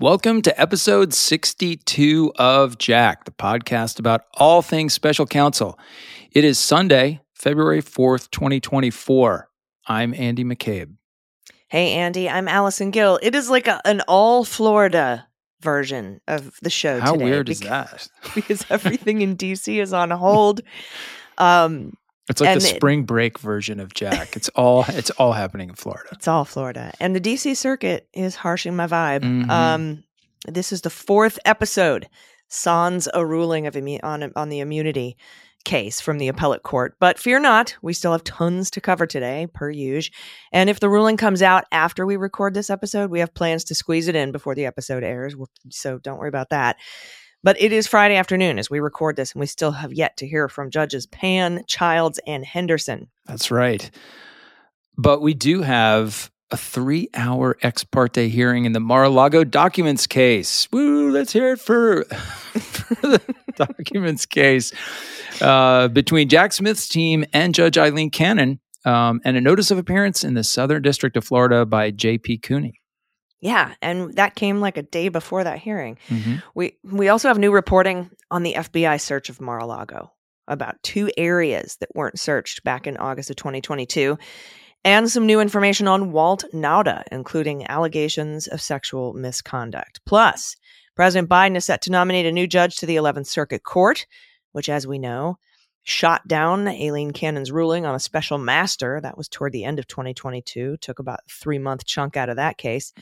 Welcome to episode 62 of Jack, the podcast about all things special counsel. It is Sunday, February 4th, 2024. I'm Andy McCabe. Hey, Andy, I'm Allison Gill. It is like a, an all Florida version of the show How today. weird is because- that? Because everything in DC is on hold. Um, It's like And the it- spring break version of Jack. It's all it's all happening in Florida. it's all Florida. And the DC circuit is harshing my vibe. Mhm. Um, this is the fourth episode, sans a ruling of immu- on, on the immunity case from the appellate court. But fear not, we still have tons to cover today, per usual. And if the ruling comes out after we record this episode, we have plans to squeeze it in before the episode airs. So don't worry about that. But it is Friday afternoon as we record this, and we still have yet to hear from judges Pan, Childs, and Henderson. That's right. But we do have a three hour ex parte hearing in the Mar a Lago documents case. Woo, let's hear it for, for the documents case uh, between Jack Smith's team and Judge Aileen Cannon, um, and a notice of appearance in the Southern District of Florida by J.P. Cooney. Yeah, and that came like a day before that hearing. Mhm. We we also have new reporting on the FBI search of Mar-a-Lago about two areas that weren't searched back in August of 2022 and some new information on Walt Nauta including allegations of sexual misconduct. Plus, President Biden is set to nominate a new judge to the 11th Circuit Court, which as we know shot down Aileen Cannon's ruling on a special master that was toward the end of 2022 took about a 3 month chunk out of that case.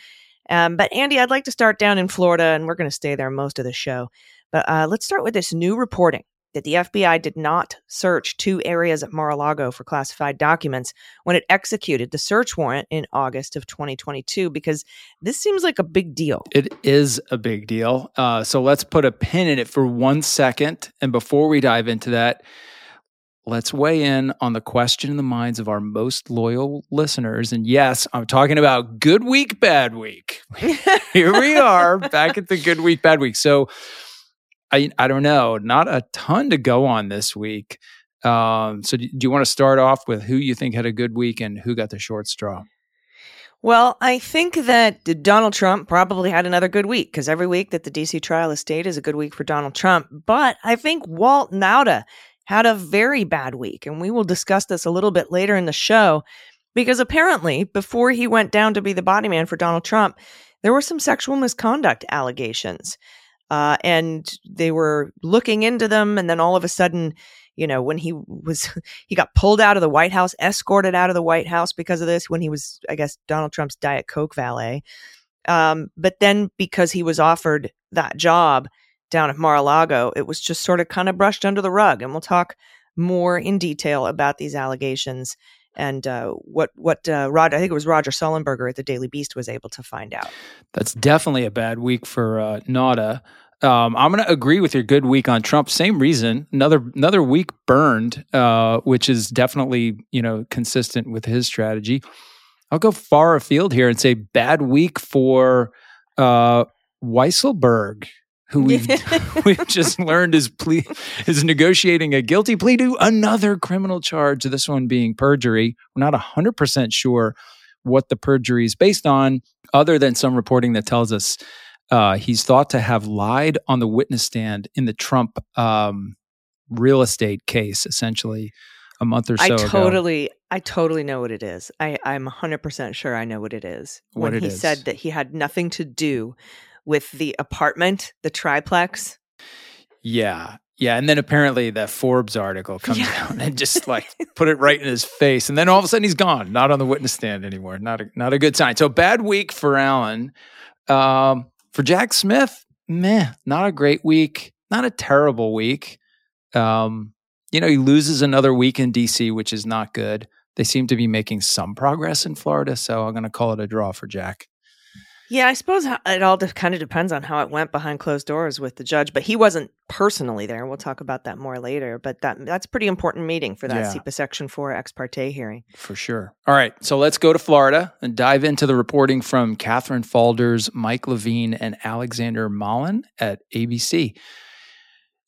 Um, but Andy, I'd like to start down in Florida, and we're going to stay there most of the show. But uh, let's start with this new reporting that the FBI did not search two areas at Mar-a-Lago for classified documents when it executed the search warrant in August of 2022, because this seems like a big deal. It is a big deal. Uh, so let's put a pin in it for one second. And before we dive into that, let's weigh in on the question in the minds of our most loyal listeners. And yes, I'm talking about good week, bad week. Here we are back at the good week, bad week. So I, I don't know, not a ton to go on this week. Um, so do, do you want to start off with who you think had a good week and who got the short straw? Well, I think that Donald Trump probably had another good week because every week that the DC trial is stayed is a good week for Donald Trump. But I think Walt Nauta had a very bad week. And we will discuss this a little bit later in the show because apparently, before he went down to be the body man for Donald Trump, there were some sexual misconduct allegations. Uh, and they were looking into them. And then all of a sudden, you know, when he was, he got pulled out of the White House, escorted out of the White House because of this, when he was, I guess, Donald Trump's Diet Coke valet. Um, but then because he was offered that job down at Mar-a-Lago, it was just sort of kind of brushed under the rug. And we'll talk more in detail about these allegations and uh, what what uh, Rod, I think it was Roger Sollenberger at the Daily Beast was able to find out. That's definitely a bad week for uh, Nauta. Um, I'm going to agree with your good week on Trump. Same reason. Another another week burned, uh, which is definitely you know consistent with his strategy. I'll go far afield here and say bad week for uh, Weisselberg, who we've we've just learned is plea is negotiating a guilty plea to another criminal charge. This one being perjury. We're not hundred percent sure what the perjury is based on, other than some reporting that tells us uh, he's thought to have lied on the witness stand in the Trump um, real estate case, essentially a month or so I ago. totally, I totally know what it is. I, I'm 100% sure I know what it is. What when it he is. said that he had nothing to do with the apartment, the triplex. Yeah. Yeah. And then apparently that Forbes article comes Yeah. out and just like put it right in his face. And then all of a sudden he's gone, not on the witness stand anymore. Not a, not a good sign. So bad week for Allen. Um, for Jack Smith, meh, not a great week, not a terrible week. Um, you know, he loses another week in DC, which is not good. They seem to be making some progress in Florida. So I'm going to call it a draw for Jack. Yeah, I suppose it all de- kind of depends on how it went behind closed doors with the judge, but he wasn't personally there. We'll talk about that more later. But that that's a pretty important meeting for that Yeah. CIPA Section 4 ex parte hearing. For sure. All right. So let's go to Florida and dive into the reporting from Katherine Faulders, Mike Levine, and Alexander Mallin at ABC.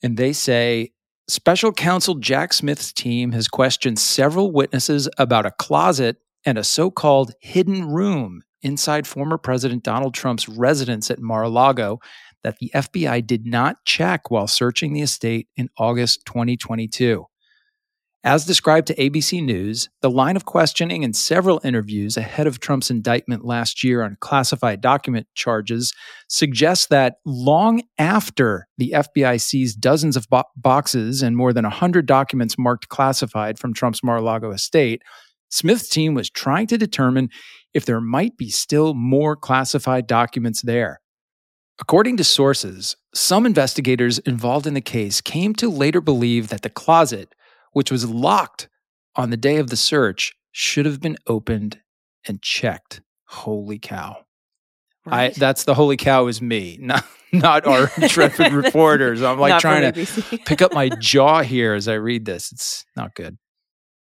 And they say special counsel Jack Smith's team has questioned several witnesses about a closet and a so called hidden room inside former President Donald Trump's residence at Mar a Lago that the FBI did not check while searching the estate in August 2022. As described to ABC News, the line of questioning in several interviews ahead of Trump's indictment last year on classified document charges suggests that long after the FBI seized dozens of bo- boxes and more than 100 documents marked classified from Trump's Mar a Lago estate, Smith's team was trying to determine if there might be still more classified documents there. According to sources, some investigators involved in the case came to later believe that the closet, which was locked on the day of the search, should have been opened and checked. Holy cow. I that's the holy cow is me, not not our intrepid reporters. I'm like Not trying to pick up my jaw here as I read this. It's not good.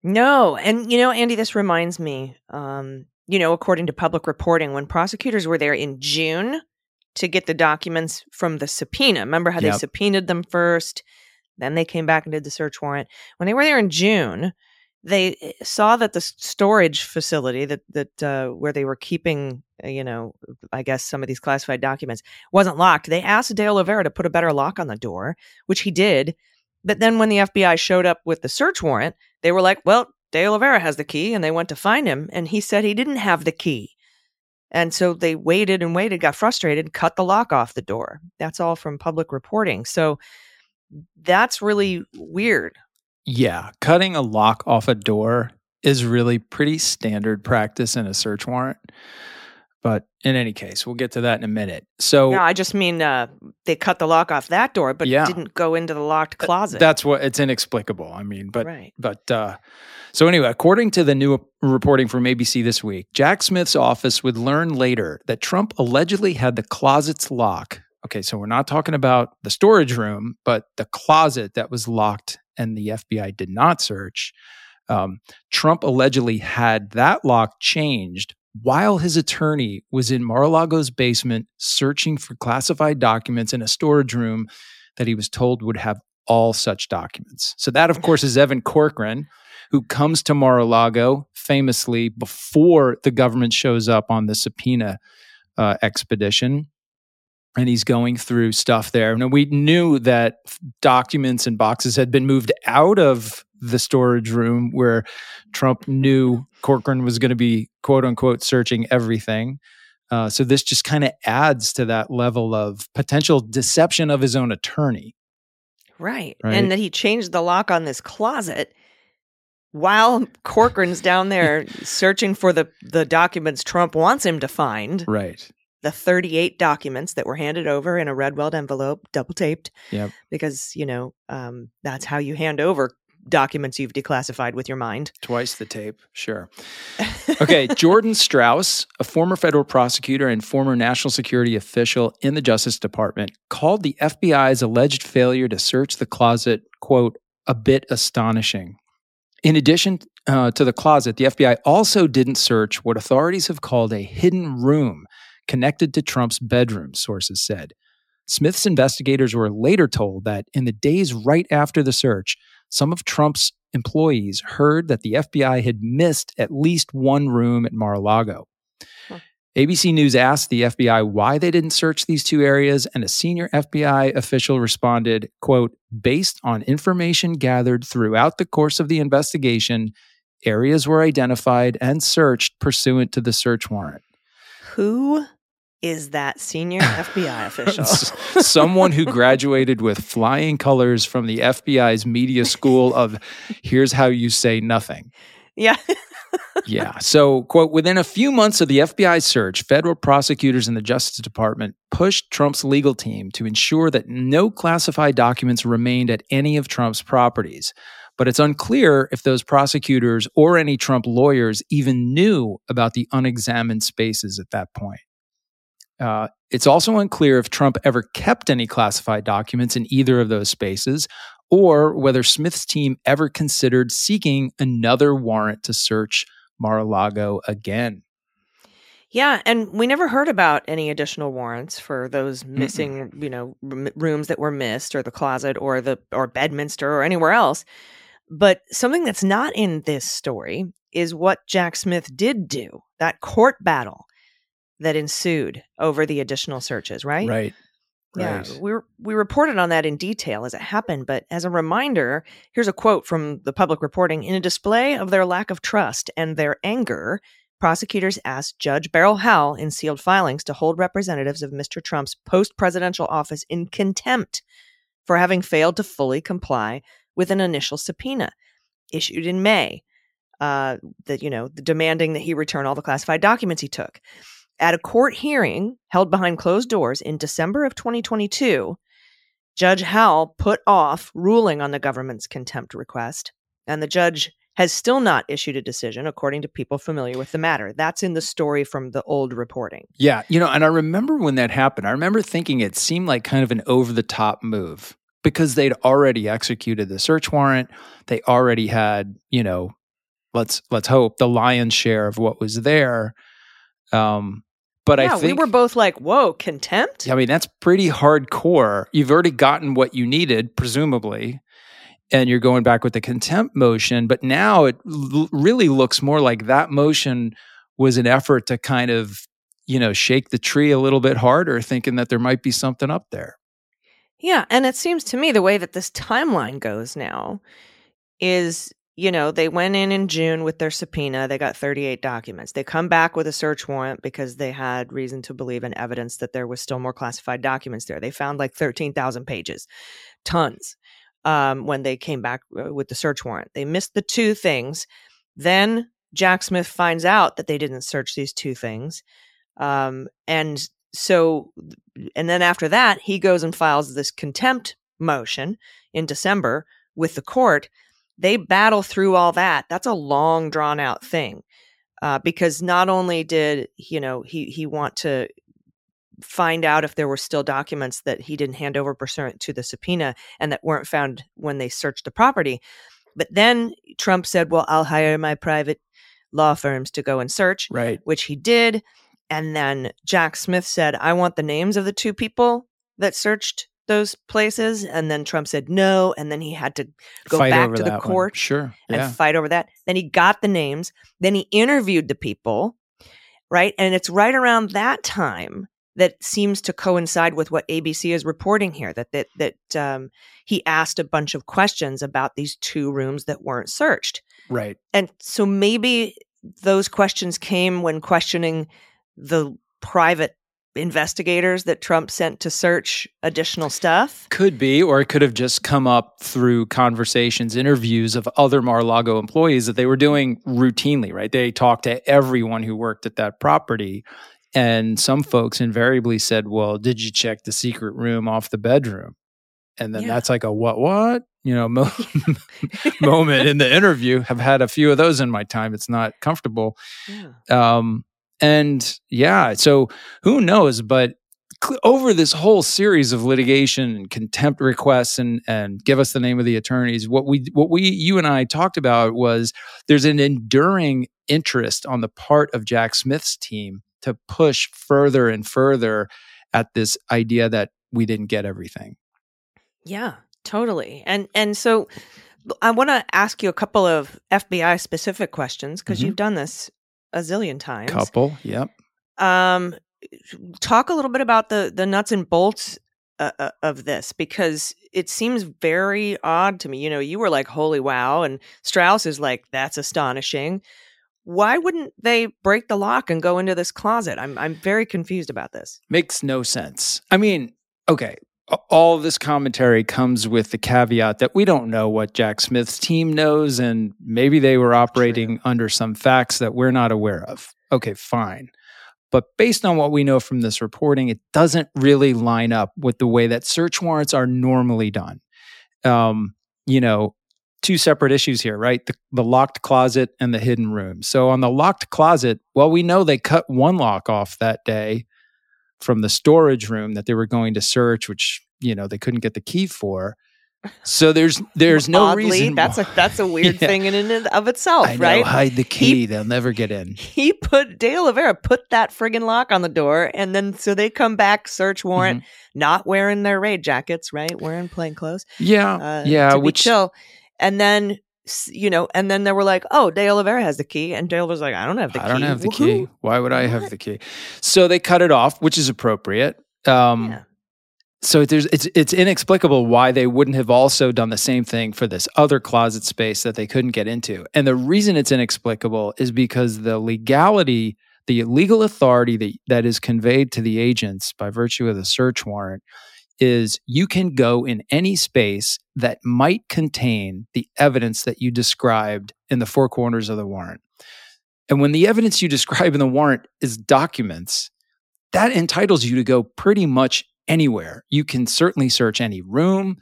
No, and you know, Andy, this reminds me. Um, you know, according to public reporting, when prosecutors were there in June to get the documents from the subpoena, remember how they subpoenaed them first, then they came back and did the search warrant. When they were there in June, they eh, saw that the storage facility that that uh, where they were keeping, uh, you know, I guess some of these classified documents wasn't locked. They asked De Oliveira to put a better lock on the door, which he did. But then when the FBI showed up with the search warrant, they were like, well, De Oliveira has the key, and they went to find him, and he said he didn't have the key. And so they waited and waited, got frustrated, cut the lock off the door. That's all from public reporting. So that's really weird. Yeah, cutting a lock off a door is really pretty standard practice in a search warrant. But in any case, we'll get to that in a minute. So No, I just mean uh, they cut the lock off that door, but Yeah. didn't go into the locked closet. that's what it's inexplicable. I mean, but right. But uh, so anyway, according to the new reporting from ABC this week, Jack Smith's office would learn later that Trump allegedly had the closet's lock. Okay, so we're not talking about the storage room, but the closet that was locked and the FBI did not search. Um, Trump allegedly had that lock changed while his attorney was in Mar-a-Lago's basement searching for classified documents in a storage room that he was told would have all such documents. So that, of course, is Evan Corcoran, who comes to Mar-a-Lago famously before the government shows up on the subpoena uh, expedition. And he's going through stuff there. Now, we knew that documents and boxes had been moved out of the storage room where Trump knew Corcoran was going to be, quote unquote, searching everything. Uh, so this just kind of adds to that level of potential deception of his own attorney. Right. Right. And that he changed the lock on this closet while Corcoran's down there searching for the, the documents Trump wants him to find. Right. The 38 documents that were handed over in a Redweld envelope, double taped. Yep. Because, you know, um, that's how you hand over documents you've declassified with your mind. Twice the tape, sure. Okay, Jordan Strauss, a former federal prosecutor and former national security official in the Justice Department, called the FBI's alleged failure to search the closet, quote, a bit astonishing. In addition uh, to the closet, the FBI also didn't search what authorities have called a hidden room connected to Trump's bedroom, sources said. Smith's investigators were later told that in the days right after the search, some of Trump's employees heard that the FBI had missed at least one room at Mar a Lago. Huh. ABC News asked the FBI why they didn't search these two areas, and a senior FBI official responded, quote, based on information gathered throughout the course of the investigation, areas were identified and searched pursuant to the search warrant. Who is that senior FBI official? Someone who graduated with flying colors from the FBI's media school of here's how you say nothing. yeah. Yeah. So, quote, within a few months of the FBI search, federal prosecutors in the Justice Department pushed Trump's legal team to ensure that no classified documents remained at any of Trump's properties. But it's unclear if those prosecutors or any Trump lawyers even knew about the unexamined spaces at that point. Uh, it's also unclear if Trump ever kept any classified documents in either of those spaces or whether Smith's team ever considered seeking another warrant to search Mar a Lago again. Yeah, and we never heard about any additional warrants for those missing, Mm-mm. you know, r- rooms that were missed, or the closet, or the or Bedminster, or anywhere else. But something that's not in this story is what Jack Smith did do. That court battle that ensued over the additional searches, right? Right. Yeah, right. we we reported on that in detail as it happened, but as a reminder, here's a quote from the public reporting: "In a display of their lack of trust and their anger, prosecutors asked Judge Beryl Howell in sealed filings to hold representatives of Mr. Trump's post presidential office in contempt for having failed to fully comply with an initial subpoena issued in May. Uh, that you know, demanding that he return all the classified documents he took. At a court hearing held behind closed doors in December of 2022, Judge Howell put off ruling on the government's contempt request, and the judge has still not issued a decision, according to people familiar with the matter. That's in the story from the old reporting. Yeah. You know, and I remember when that happened, I remember thinking it seemed like kind of an over the top move because they'd already executed the search warrant. They already had, you know, let's let's hope the lion's share of what was there. Um, but yeah, I think we were both like, "Whoa, contempt!" I mean, that's pretty hardcore. You've already gotten what you needed, presumably and you're going back with the contempt motion. But now it l- really looks more like that motion was an effort to kind of, you know, shake the tree a little bit harder, thinking that there might be something up there. Yeah. And it seems to me the way that this timeline goes now is, you know, they went in in June with their subpoena. They got 38 documents. They come back with a search warrant because they had reason to believe in evidence that there was still more classified documents there. They found like 13,000 pages, tons um, when they came back uh, with the search warrant. They missed the two things. Then Jack Smith finds out that they didn't search these two things. Um, and so, and then after that, he goes and files this contempt motion in December with the court. They battle through all that. That's a long, drawn out thing. Uh, because not only did you know he he want to find out if there were still documents that he didn't hand over pursuant to the subpoena and that weren't found when they searched the property. But then Trump said, well, I'll hire my private law firms to go and search, right. which he did. And then Jack Smith said, I want the names of the two people that searched those places. And then Trump said no. And then he had to go fight back to the court one. sure. and yeah. fight over that. Then he got the names. Then he interviewed the people, right? And it's right around that time that seems to coincide with what ABC is reporting here that that that um, he asked a bunch of questions about these two rooms that weren't searched. Right. And so maybe those questions came when questioning the private investigators that Trump sent to search additional stuff? Could be, or it could have just come up through conversations, interviews of other Mar-a-Lago employees that they were doing routinely, right? They talked to everyone who worked at that property and some folks invariably said, Well, did you check the secret room off the bedroom? And then yeah. that's like a what, what? You know, mo- moment in the interview. Have had a few of those in my time. It's not comfortable. Yeah. Um, and yeah, so who knows? But over this whole series of litigation and contempt requests and and give us the name of the attorneys, what we what we you and I talked about was there's an enduring interest on the part of Jack Smith's team to push further and further at this idea that we didn't get everything. Yeah, totally. And and so I want to ask you a couple of FBI specific questions because mm-hmm. you've done this a zillion times. Couple, yep. Um, talk a little bit about the the nuts and bolts uh, uh, of this because it seems very odd to me. You know, you were like, "Holy wow," and Strauss is like, "That's astonishing." why wouldn't they break the lock and go into this closet? I'm I'm very confused about this. Makes no sense. I mean, okay, all this commentary comes with the caveat that we don't know what Jack Smith's team knows and maybe they were operating True. under some facts that we're not aware of. Okay, fine. But based on what we know from this reporting, it doesn't really line up with the way that search warrants are normally done. Um, you know, two separate issues here, right? The, the locked closet and the hidden room. So on the locked closet, well, we know they cut one lock off that day from the storage room that they were going to search, which you know they couldn't get the key for. So there's there's no Oddly, reason. That's a that's a weird Yeah. thing in and of itself, I know, right? hide the key; He- they'll never get in. He put De Oliveira put that friggin' lock on the door, and then so they come back, search warrant, Mm-hmm. not wearing their raid jackets, right? Wearing plain clothes. Yeah, uh, yeah. to Which chill. And then you know, and then they were like, "Oh, De Oliveira has the key," and De was like, "I don't have the key. I don't have the Woohoo." key. Why would I have the key? So they cut it off, which is appropriate. Um, Yeah. So there's it's it's inexplicable why they wouldn't have also done the same thing for this other closet space that they couldn't get into. And the reason it's inexplicable is because the legality, the legal authority that, that is conveyed to the agents by virtue of the search warrant is you can go in any space that might contain the evidence that you described in the four corners of the warrant. And when the evidence you describe in the warrant is documents, that entitles you to go pretty much anywhere. You can certainly search any room,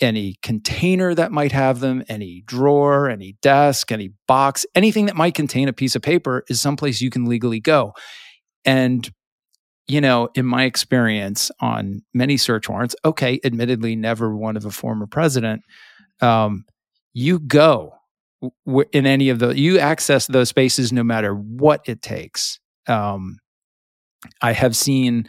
any container that might have them, any drawer, any desk, any box, anything that might contain a piece of paper is someplace you can legally go. And, you know, in my experience on many search warrants, okay, admittedly, never one of a former president, um, you go w- in any of the, you access those spaces no matter what it takes. Um, I have seen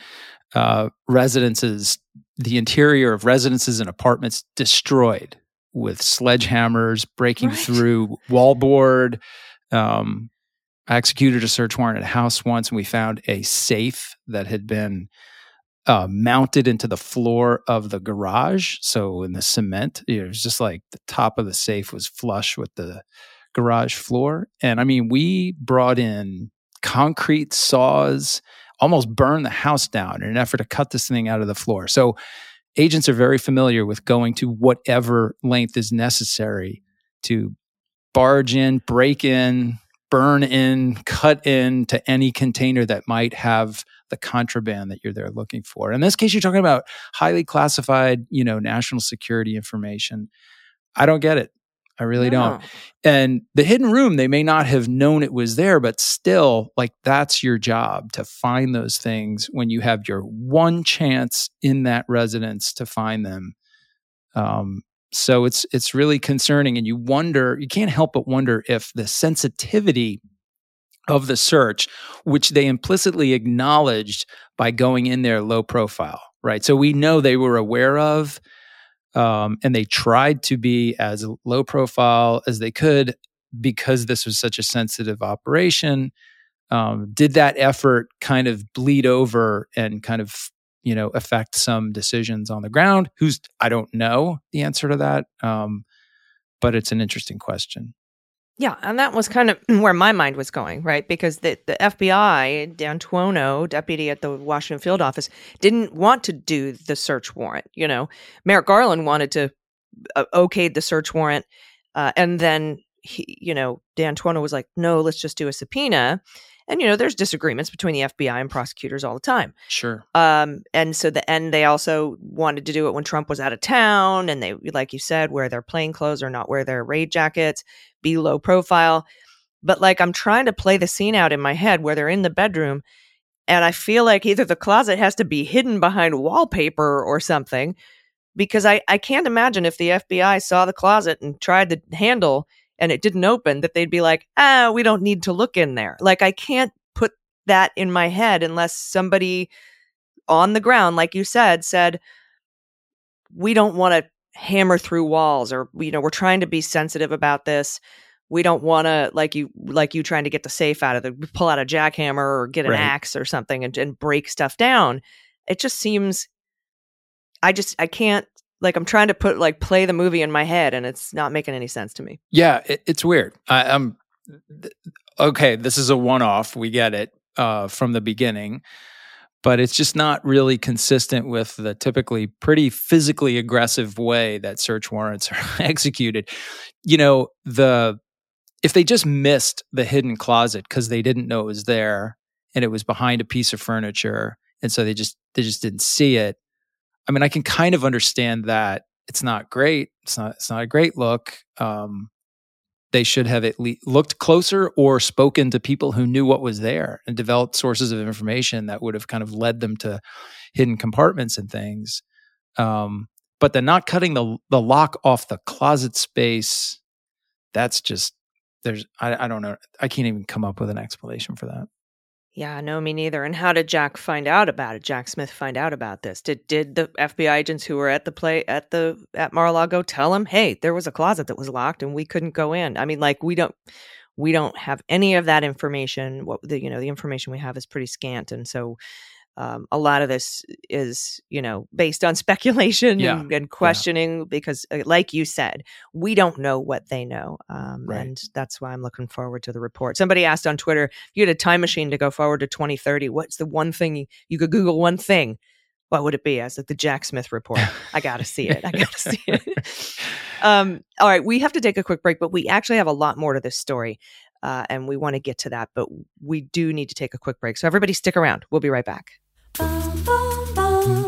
uh, residences, the interior of residences and apartments destroyed with sledgehammers breaking Right. through wallboard. Um, I executed a search warrant at a house once, and we found a safe that had been uh, mounted into the floor of the garage. So in the cement, it was just like the top of the safe was flush with the garage floor. And I mean, we brought in concrete saws, almost burned the house down in an effort to cut this thing out of the floor. So agents are very familiar with going to whatever length is necessary to barge in, break in, burn in, cut in to any container that might have the contraband that you're there looking for. In this case, you're talking about highly classified, you know, national security information. I don't get it. I really don't. And the hidden room, they may not have known it was there, but still, like that's your job to find those things when you have your one chance in that residence to find them. Um, so it's it's really concerning, and you wonder, you can't help but wonder if the sensitivity of the search, which they implicitly acknowledged by going in there low profile, right? So we know they were aware of um, and they tried to be as low profile as they could because this was such a sensitive operation. Um, did that effort kind of bleed over and kind of you know affect some decisions on the ground? Who's I don't know the answer to that, um, but it's an interesting question. Yeah, and that was kind of where my mind was going, right? Because the, the FBI, D'Antuono, deputy at the Washington field office, didn't want to do the search warrant. You know, Merrick Garland wanted to uh, okayed the search warrant, uh, and then he, you know, D'Antuono was like, "No, let's just do a subpoena." And you know, there's disagreements between the FBI and prosecutors all the time. Sure. Um, and so the and they also wanted to do it when Trump was out of town, and they, like you said, wear their plain clothes or not wear their raid jackets, be low profile. But like I'm trying to play the scene out in my head where they're in the bedroom, and I feel like either the closet has to be hidden behind wallpaper or something, because I I can't imagine if the FBI saw the closet and tried the handle and it didn't open that they'd be like, ah, we don't need to look in there. Like I can't put that in my head unless somebody on the ground, like you said, said, we don't want to hammer through walls or, you know, we're trying to be sensitive about this. We don't want to, like you, like you trying to get the safe out of the, pull out a jackhammer or get an Right. axe or something and, and break stuff down. It just seems, I just, I can't, like, I'm trying to put, like, play the movie in my head and it's not making any sense to me. Yeah, it, it's weird. I, I'm th- okay. This is a one-off. We get it uh, from the beginning, but it's just not really consistent with the typically pretty physically aggressive way that search warrants are executed. You know, the if they just missed the hidden closet because they didn't know it was there and it was behind a piece of furniture, and so they just they just didn't see it. I mean, I can kind of understand that. It's not great. It's not. It's not a great look. Um, they should have at least looked closer or spoken to people who knew what was there and developed sources of information that would have kind of led them to hidden compartments and things. Um, but the not cutting the the lock off the closet space, that's just there's I, I don't know. I can't even come up with an explanation for that. Yeah, no, me neither. And how did Jack find out about it? Jack Smith find out about this? Did did the FBI agents who were at the play at the at Mar-a-Lago tell him, "Hey, there was a closet that was locked and we couldn't go in"? I mean, like we don't we don't have any of that information. What the you know the information we have is pretty scant, and so um, a lot of this is you know based on speculation Yeah, and, and questioning because uh, like you said we don't know what they know um, Right. and that's why i'm looking forward to the report. Somebody asked on twitter if you had a time machine to go forward to 2030 what's the one thing you, could google one thing what would it be as like the jack smith report? I gotta see it. I gotta see it. Um, all right we have to take a quick break but we actually have a lot more to this story uh, and we want to get to that but we do need to take a quick break. So everybody stick around. We'll be right back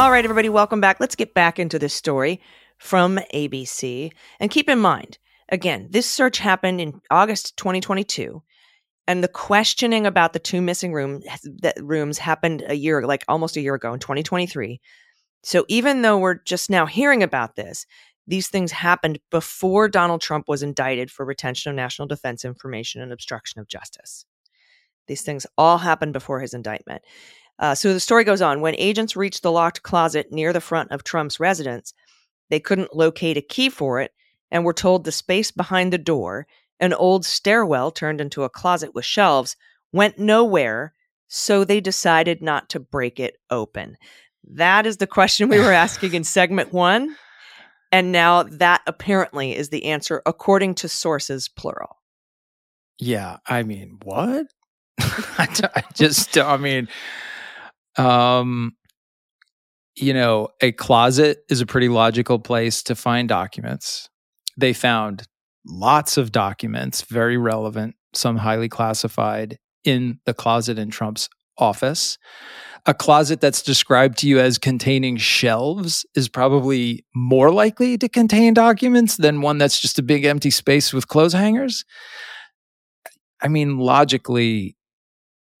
All right, everybody, welcome back. Let's get back into this story from ABC. And keep in mind, again, this search happened in August 2022. And the questioning about the two missing room, that rooms happened a year, like almost a year ago in 2023. So even though we're just now hearing about this, these things happened before Donald Trump was indicted for retention of national defense information and obstruction of justice. These things all happened before his indictment. Uh, so the story goes on. When agents reached the locked closet near the front of Trump's residence, they couldn't locate a key for it and were told the space behind the door, an old stairwell turned into a closet with shelves, went nowhere. So they decided not to break it open. That is the question we were asking in segment one. And now that apparently is the answer, according to sources, plural. Yeah, I mean, what? I just, I mean, um, you know, a closet is a pretty logical place to find documents. They found lots of documents, very relevant, some highly classified, in the closet in Trump's office. A closet that's described to you as containing shelves is probably more likely to contain documents than one that's just a big empty space with clothes hangers. I mean, logically,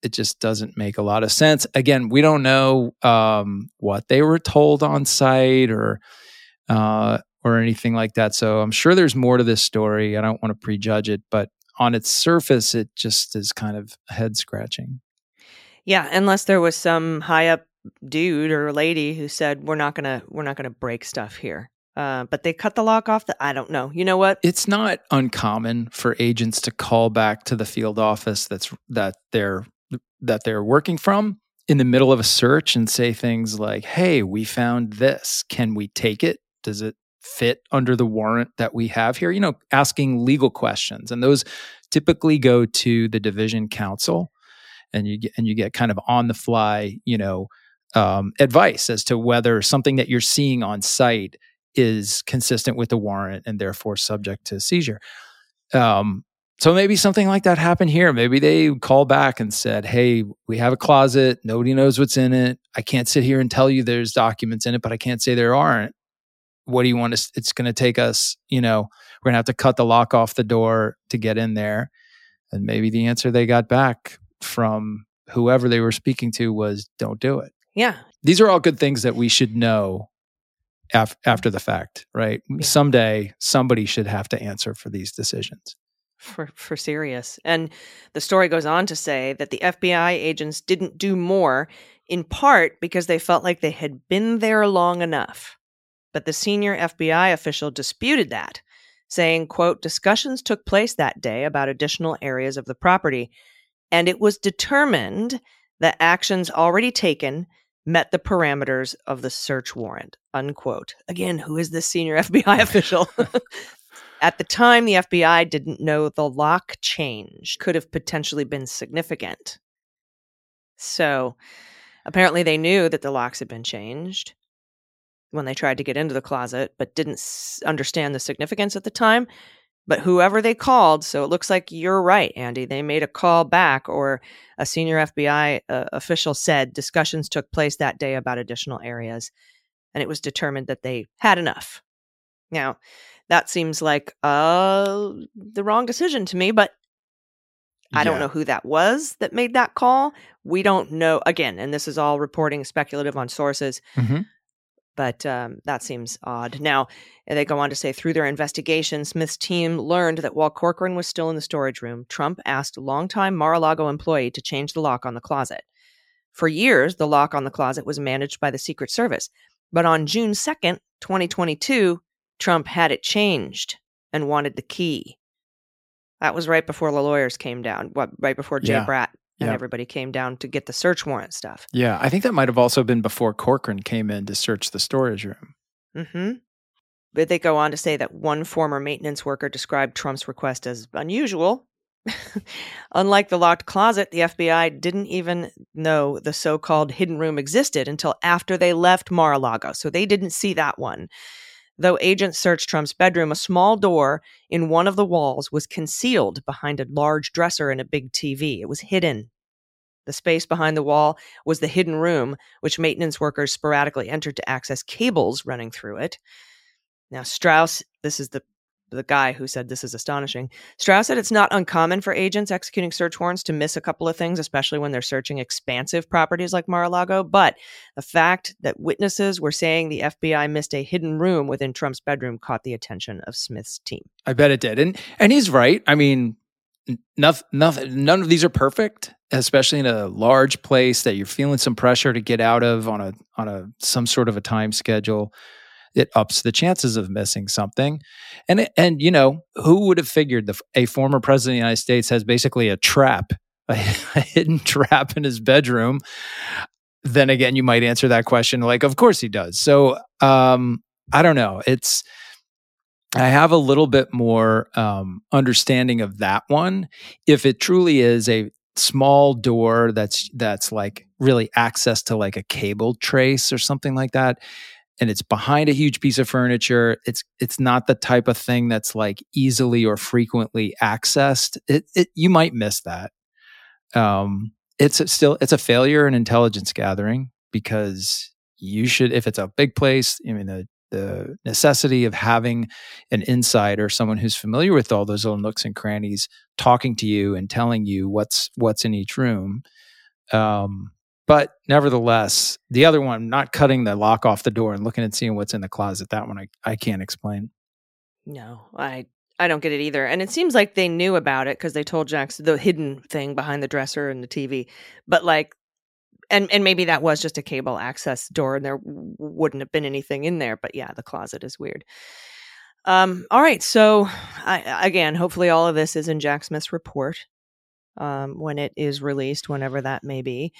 it just doesn't make a lot of sense. Again, we don't know um, what they were told on site or uh, or anything like that. So I'm sure there's more to this story. I don't want to prejudge it, but on its surface, it just is kind of head scratching. Yeah, unless there was some high up dude or lady who said we're not gonna we're not gonna break stuff here. Uh, but they cut the lock off. The I don't know. You know what? It's not uncommon for agents to call back to the field office that's that they're that they're working from in the middle of a search and say things like, "Hey, we found this. Can we take it? Does it fit under the warrant that we have here?" You know, asking legal questions, and those typically go to the division counsel, and you get and you get kind of on the fly, you know, um, advice as to whether something that you're seeing on site is consistent with the warrant and therefore subject to seizure. Um, so maybe something like that happened here. Maybe they called back and said, "Hey, we have a closet. Nobody knows what's in it. I can't sit here and tell you there's documents in it, but I can't say there aren't. What do you want to? It's going to take us. You know, we're going to have to cut the lock off the door to get in there." And maybe the answer they got back from whoever they were speaking to was, "Don't do it." Yeah. These are all good things that we should know af- after the fact, right? Yeah. Someday somebody should have to answer for these decisions. For for serious. And the story goes on to say that the FBI agents didn't do more in part because they felt like they had been there long enough. But the senior FBI official disputed that, saying, quote, discussions took place that day about additional areas of the property, and it was determined that actions already taken met the parameters of the search warrant, unquote. Again, who is this senior FBI official? At the time, the FBI didn't know the lock change could have potentially been significant. So apparently, they knew that the locks had been changed when they tried to get into the closet, but didn't s- understand the significance at the time. But whoever they called, so it looks like you're right, Andy. They made a call back, or a senior FBI uh, official said discussions took place that day about additional areas, and it was determined that they had enough. Now, that seems like uh, the wrong decision to me, but I don't know who that was that made that call. We don't know. Again, and this is all reporting speculative on sources. Mm-hmm but um, that seems odd. Now, they go on to say through their investigation, Smith's team learned that while Corcoran was still in the storage room, Trump asked a longtime Mar a Lago employee to change the lock on the closet. For years, the lock on the closet was managed by the Secret Service. But on June 2nd, 2022, Trump had it changed and wanted the key. That was right before the lawyers came down, what, right before Jay yeah. Bratt and Yeah. everybody came down to get the search warrant stuff. Yeah, I think that might have also been before Corcoran came in to search the storage room. Mm-hmm. But they go on to say that one former maintenance worker described Trump's request as unusual. Unlike the locked closet, the FBI didn't even know the so called hidden room existed until after they left Mar a Lago. So they didn't see that one. Though agents searched Trump's bedroom, a small door in one of the walls was concealed behind a large dresser and a big TV. It was hidden. The space behind the wall was the hidden room, which maintenance workers sporadically entered to access cables running through it. Now, Strauss, this is the the guy who said this is astonishing. Strauss said it's not uncommon for agents executing search warrants to miss a couple of things, especially when they're searching expansive properties like Mar-a-Lago. But the fact that witnesses were saying the FBI missed a hidden room within Trump's bedroom caught the attention of Smith's team. I bet it did, and and he's right. I mean, nothing, nothing, none of these are perfect, especially in a large place that you're feeling some pressure to get out of on a on a some sort of a time schedule. It ups the chances of missing something, and and you know who would have figured the, a former president of the United States has basically a trap, a, a hidden trap in his bedroom. Then again, you might answer that question like, of course he does. So um, I don't know. It's I have a little bit more um, understanding of that one. If it truly is a small door that's that's like really access to like a cable trace or something like that, and it's behind a huge piece of furniture, it's it's not the type of thing that's like easily or frequently accessed. It, it you might miss that. Um, it's still it's a failure in intelligence gathering because you should if it's a big place. I mean the the necessity of having an insider, someone who's familiar with all those little nooks and crannies, talking to you and telling you what's what's in each room. Um, but nevertheless, the other one, not cutting the lock off the door and looking and seeing what's in the closet, that one I, I can't explain. No, I I don't get it either. And it seems like they knew about it because they told Jax the hidden thing behind the dresser and the TV. But like, and and maybe that was just a cable access door, and there wouldn't have been anything in there. But yeah, the closet is weird. Um. All right. So, I, again, hopefully, all of this is in Jack Smith's report um, when it is released, whenever that may be.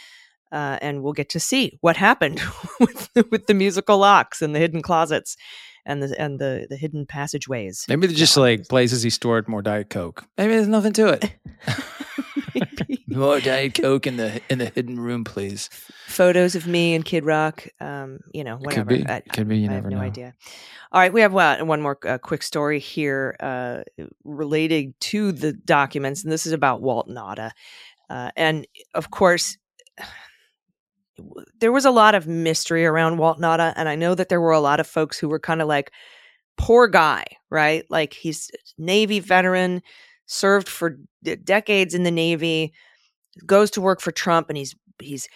Uh, and we'll get to see what happened with with the musical locks and the hidden closets and the and the the hidden passageways. Maybe they're just like places he stored more Diet Coke. Maybe there's nothing to it. more Diet Coke in the in the hidden room, please. Photos of me and Kid Rock. Um, you know, whatever. Could be. I, Could be. You I never have no know. idea. All right, we have uh, one more uh, quick story here uh, related to the documents, and this is about Walt Nauta. Uh, and of course, there was a lot of mystery around Walt Nauta, and I know that there were a lot of folks who were kind of like, "Poor guy," right? Like he's Navy veteran, served for d- decades in the Navy, goes to work for Trump, and he's he's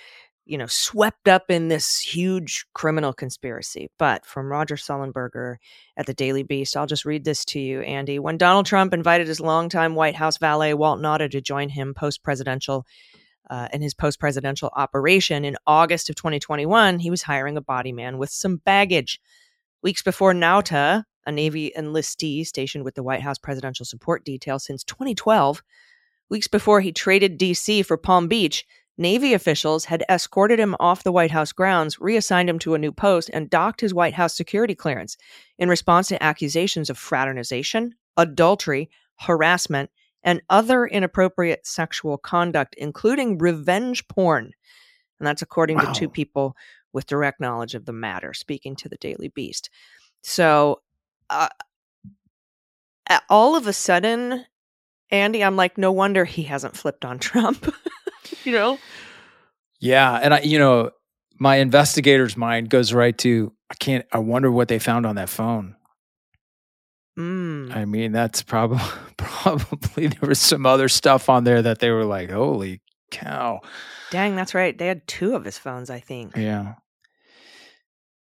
you know swept up in this huge criminal conspiracy. But from Roger Sollenberger at the Daily Beast, I'll just read this to you, Andy. When Donald Trump invited his longtime White House valet Walt Nauta to join him post presidential uh, in his post presidential operation in August of 2021, he was hiring a body man with some baggage. Weeks before Nauta, a Navy enlistee stationed with the White House Presidential Support Detail since 2012, weeks before he traded DC for Palm Beach, Navy officials had escorted him off the White House grounds, reassigned him to a new post, and docked his White House security clearance in response to accusations of fraternization, adultery, harassment, and other inappropriate sexual conduct, including revenge porn. And that's according Wow. to two people with direct knowledge of the matter, speaking to the Daily Beast. So, uh, all of a sudden, Andy, I'm like, no wonder he hasn't flipped on Trump. you know? Yeah, and I, you know, my investigator's mind goes right to I can't. I wonder what they found on that phone. Mm. I mean, that's probably probably there was some other stuff on there that they were like, "Holy cow!" Dang, that's right. They had two of his phones, I think. Yeah,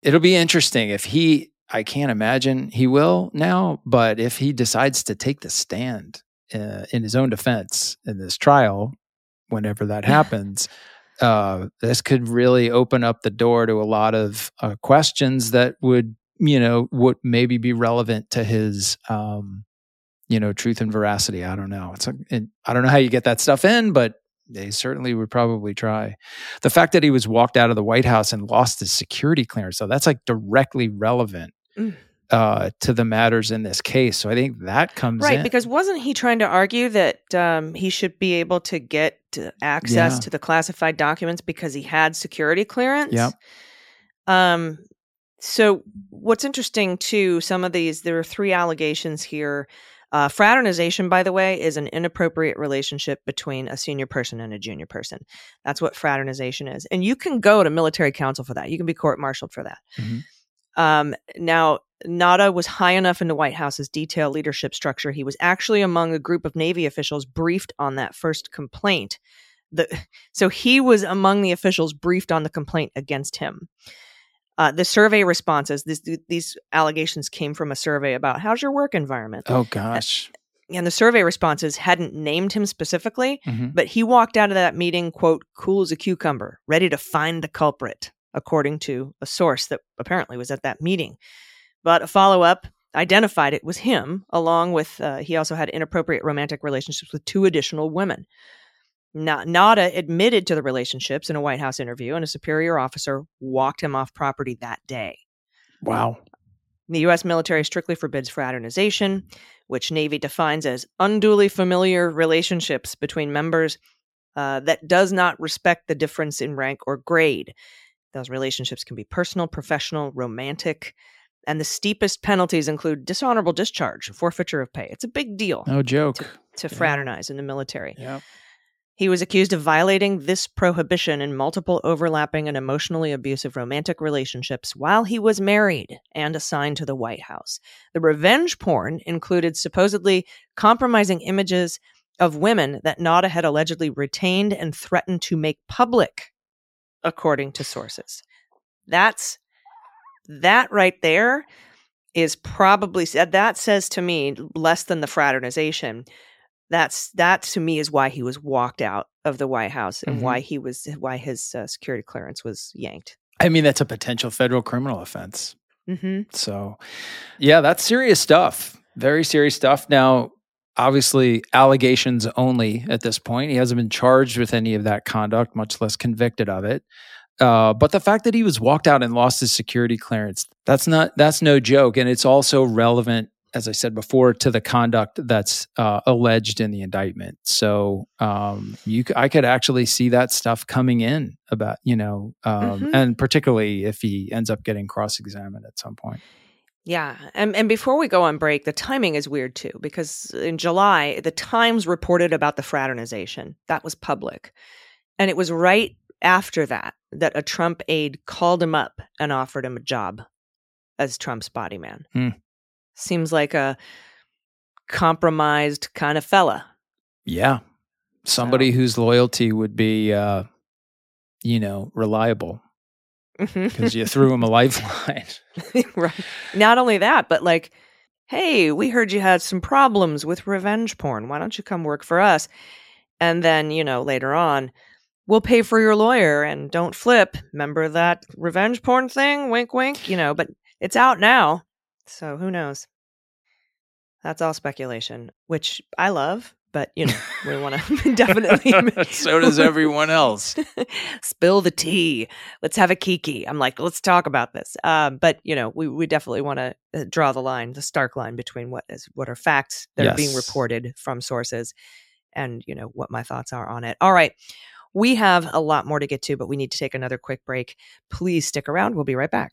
it'll be interesting if he. I can't imagine he will now, but if he decides to take the stand uh, in his own defense in this trial, whenever that happens, uh, this could really open up the door to a lot of uh, questions that would, you know, would maybe be relevant to his, um, you know, truth and veracity. I don't know. It's a, it, I don't know how you get that stuff in, but they certainly would probably try. The fact that he was walked out of the White House and lost his security clearance, so that's like directly relevant. Mm. Uh, to the matters in this case, so I think that comes Right, in. because wasn't he trying to argue that um, he should be able to get access Yeah. to the classified documents because he had security clearance? Yep. Um, so what's interesting too, some of these there are three allegations here. Uh, fraternization, by the way, is an inappropriate relationship between a senior person and a junior person. That's what fraternization is, and you can go to military council for that. You can be court-martialed for that. Mhm. Um, now, Nauta was high enough in the White House's detail leadership structure. He was actually among a group of Navy officials briefed on that first complaint. The, so he was among the officials briefed on the complaint against him. Uh, the survey responses, this, these allegations came from a survey about how's your work environment. oh gosh, And the survey responses hadn't named him specifically, Mhm. but he walked out of that meeting, quote, cool as a cucumber, ready to find the culprit, according to a source that apparently was at that meeting. But a follow up identified it was him, along with, uh, he also had inappropriate romantic relationships with two additional women. Na- Nauta admitted to the relationships in a White House interview, and a superior officer walked him off property that day. wow. The U.S. military strictly forbids fraternization, which Navy defines as unduly familiar relationships between members uh, that does not respect the difference in rank or grade. Those relationships can be personal, professional, romantic, and the steepest penalties include dishonorable discharge, forfeiture of pay. It's a big deal No joke. to Yeah. fraternize in the military. Yeah. He was accused of violating this prohibition in multiple overlapping and emotionally abusive romantic relationships while he was married and assigned to the White House. The revenge porn included supposedly compromising images of women that Nauta had allegedly retained and threatened to make public, according to sources. That's that right there is probably that says to me less than the fraternization. That's that to me is why he was walked out of the White House and Mhm. why he was why his uh, security clearance was yanked. I mean, that's a potential federal criminal offense. Mm-hmm. So, yeah, that's serious stuff. Very serious stuff. Now, obviously, allegations only at this point. He hasn't been charged with any of that conduct, much less convicted of it. Uh, but the fact that he was walked out and lost his security clearance, that's not that's no joke. And it's also relevant, as I said before, to the conduct that's uh, alleged in the indictment. So um, you, I could actually see that stuff coming in about, you know, um, Mhm. and particularly if he ends up getting cross-examined at some point. Yeah, and and before we go on break, the timing is weird too because in July, the Times reported about the fraternization. That was public. And it was right after that that a Trump aide called him up and offered him a job as Trump's body man. Hmm. Seems like a compromised kind of fella. Yeah. Somebody whose loyalty would be, uh, you know, reliable because you threw him a lifeline. right. Not only that, but like, hey, we heard you had some problems with revenge porn. Why don't you come work for us? And then, you know, later on, we'll pay for your lawyer and don't flip. Remember that revenge porn thing? Wink, wink, you know, but it's out now. So who knows? That's all speculation, which I love, but, you know, we want to definitely. so does everyone else. spill the tea. Let's have a kiki. I'm like, let's talk about this. Um, but you know, we, we definitely want to uh, draw the line, the stark line between what is what are facts that are being reported from sources, and you know what my thoughts are on it. All right. We have a lot more to get to, but we need to take another quick break. Please stick around. We'll be right back.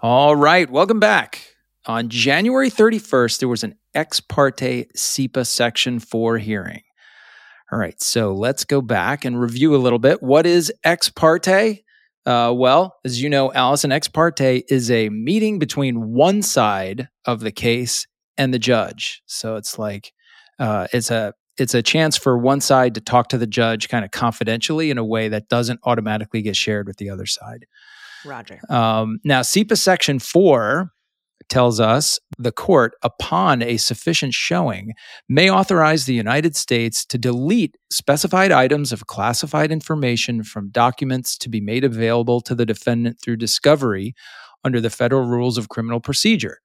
All right, welcome back. On January 31st, there was an ex parte CIPA Section 4 hearing. All right, so let's go back and review a little bit. What is ex parte? Uh, well, as you know, Allison, ex parte is a meeting between one side of the case and the judge. So it's like uh, it's a it's a chance for one side to talk to the judge kind of confidentially in a way that doesn't automatically get shared with the other side. Roger. Um, now, CIPA Section 4 tells us the court, upon a sufficient showing, may authorize the United States to delete specified items of classified information from documents to be made available to the defendant through discovery under the federal rules of criminal procedure,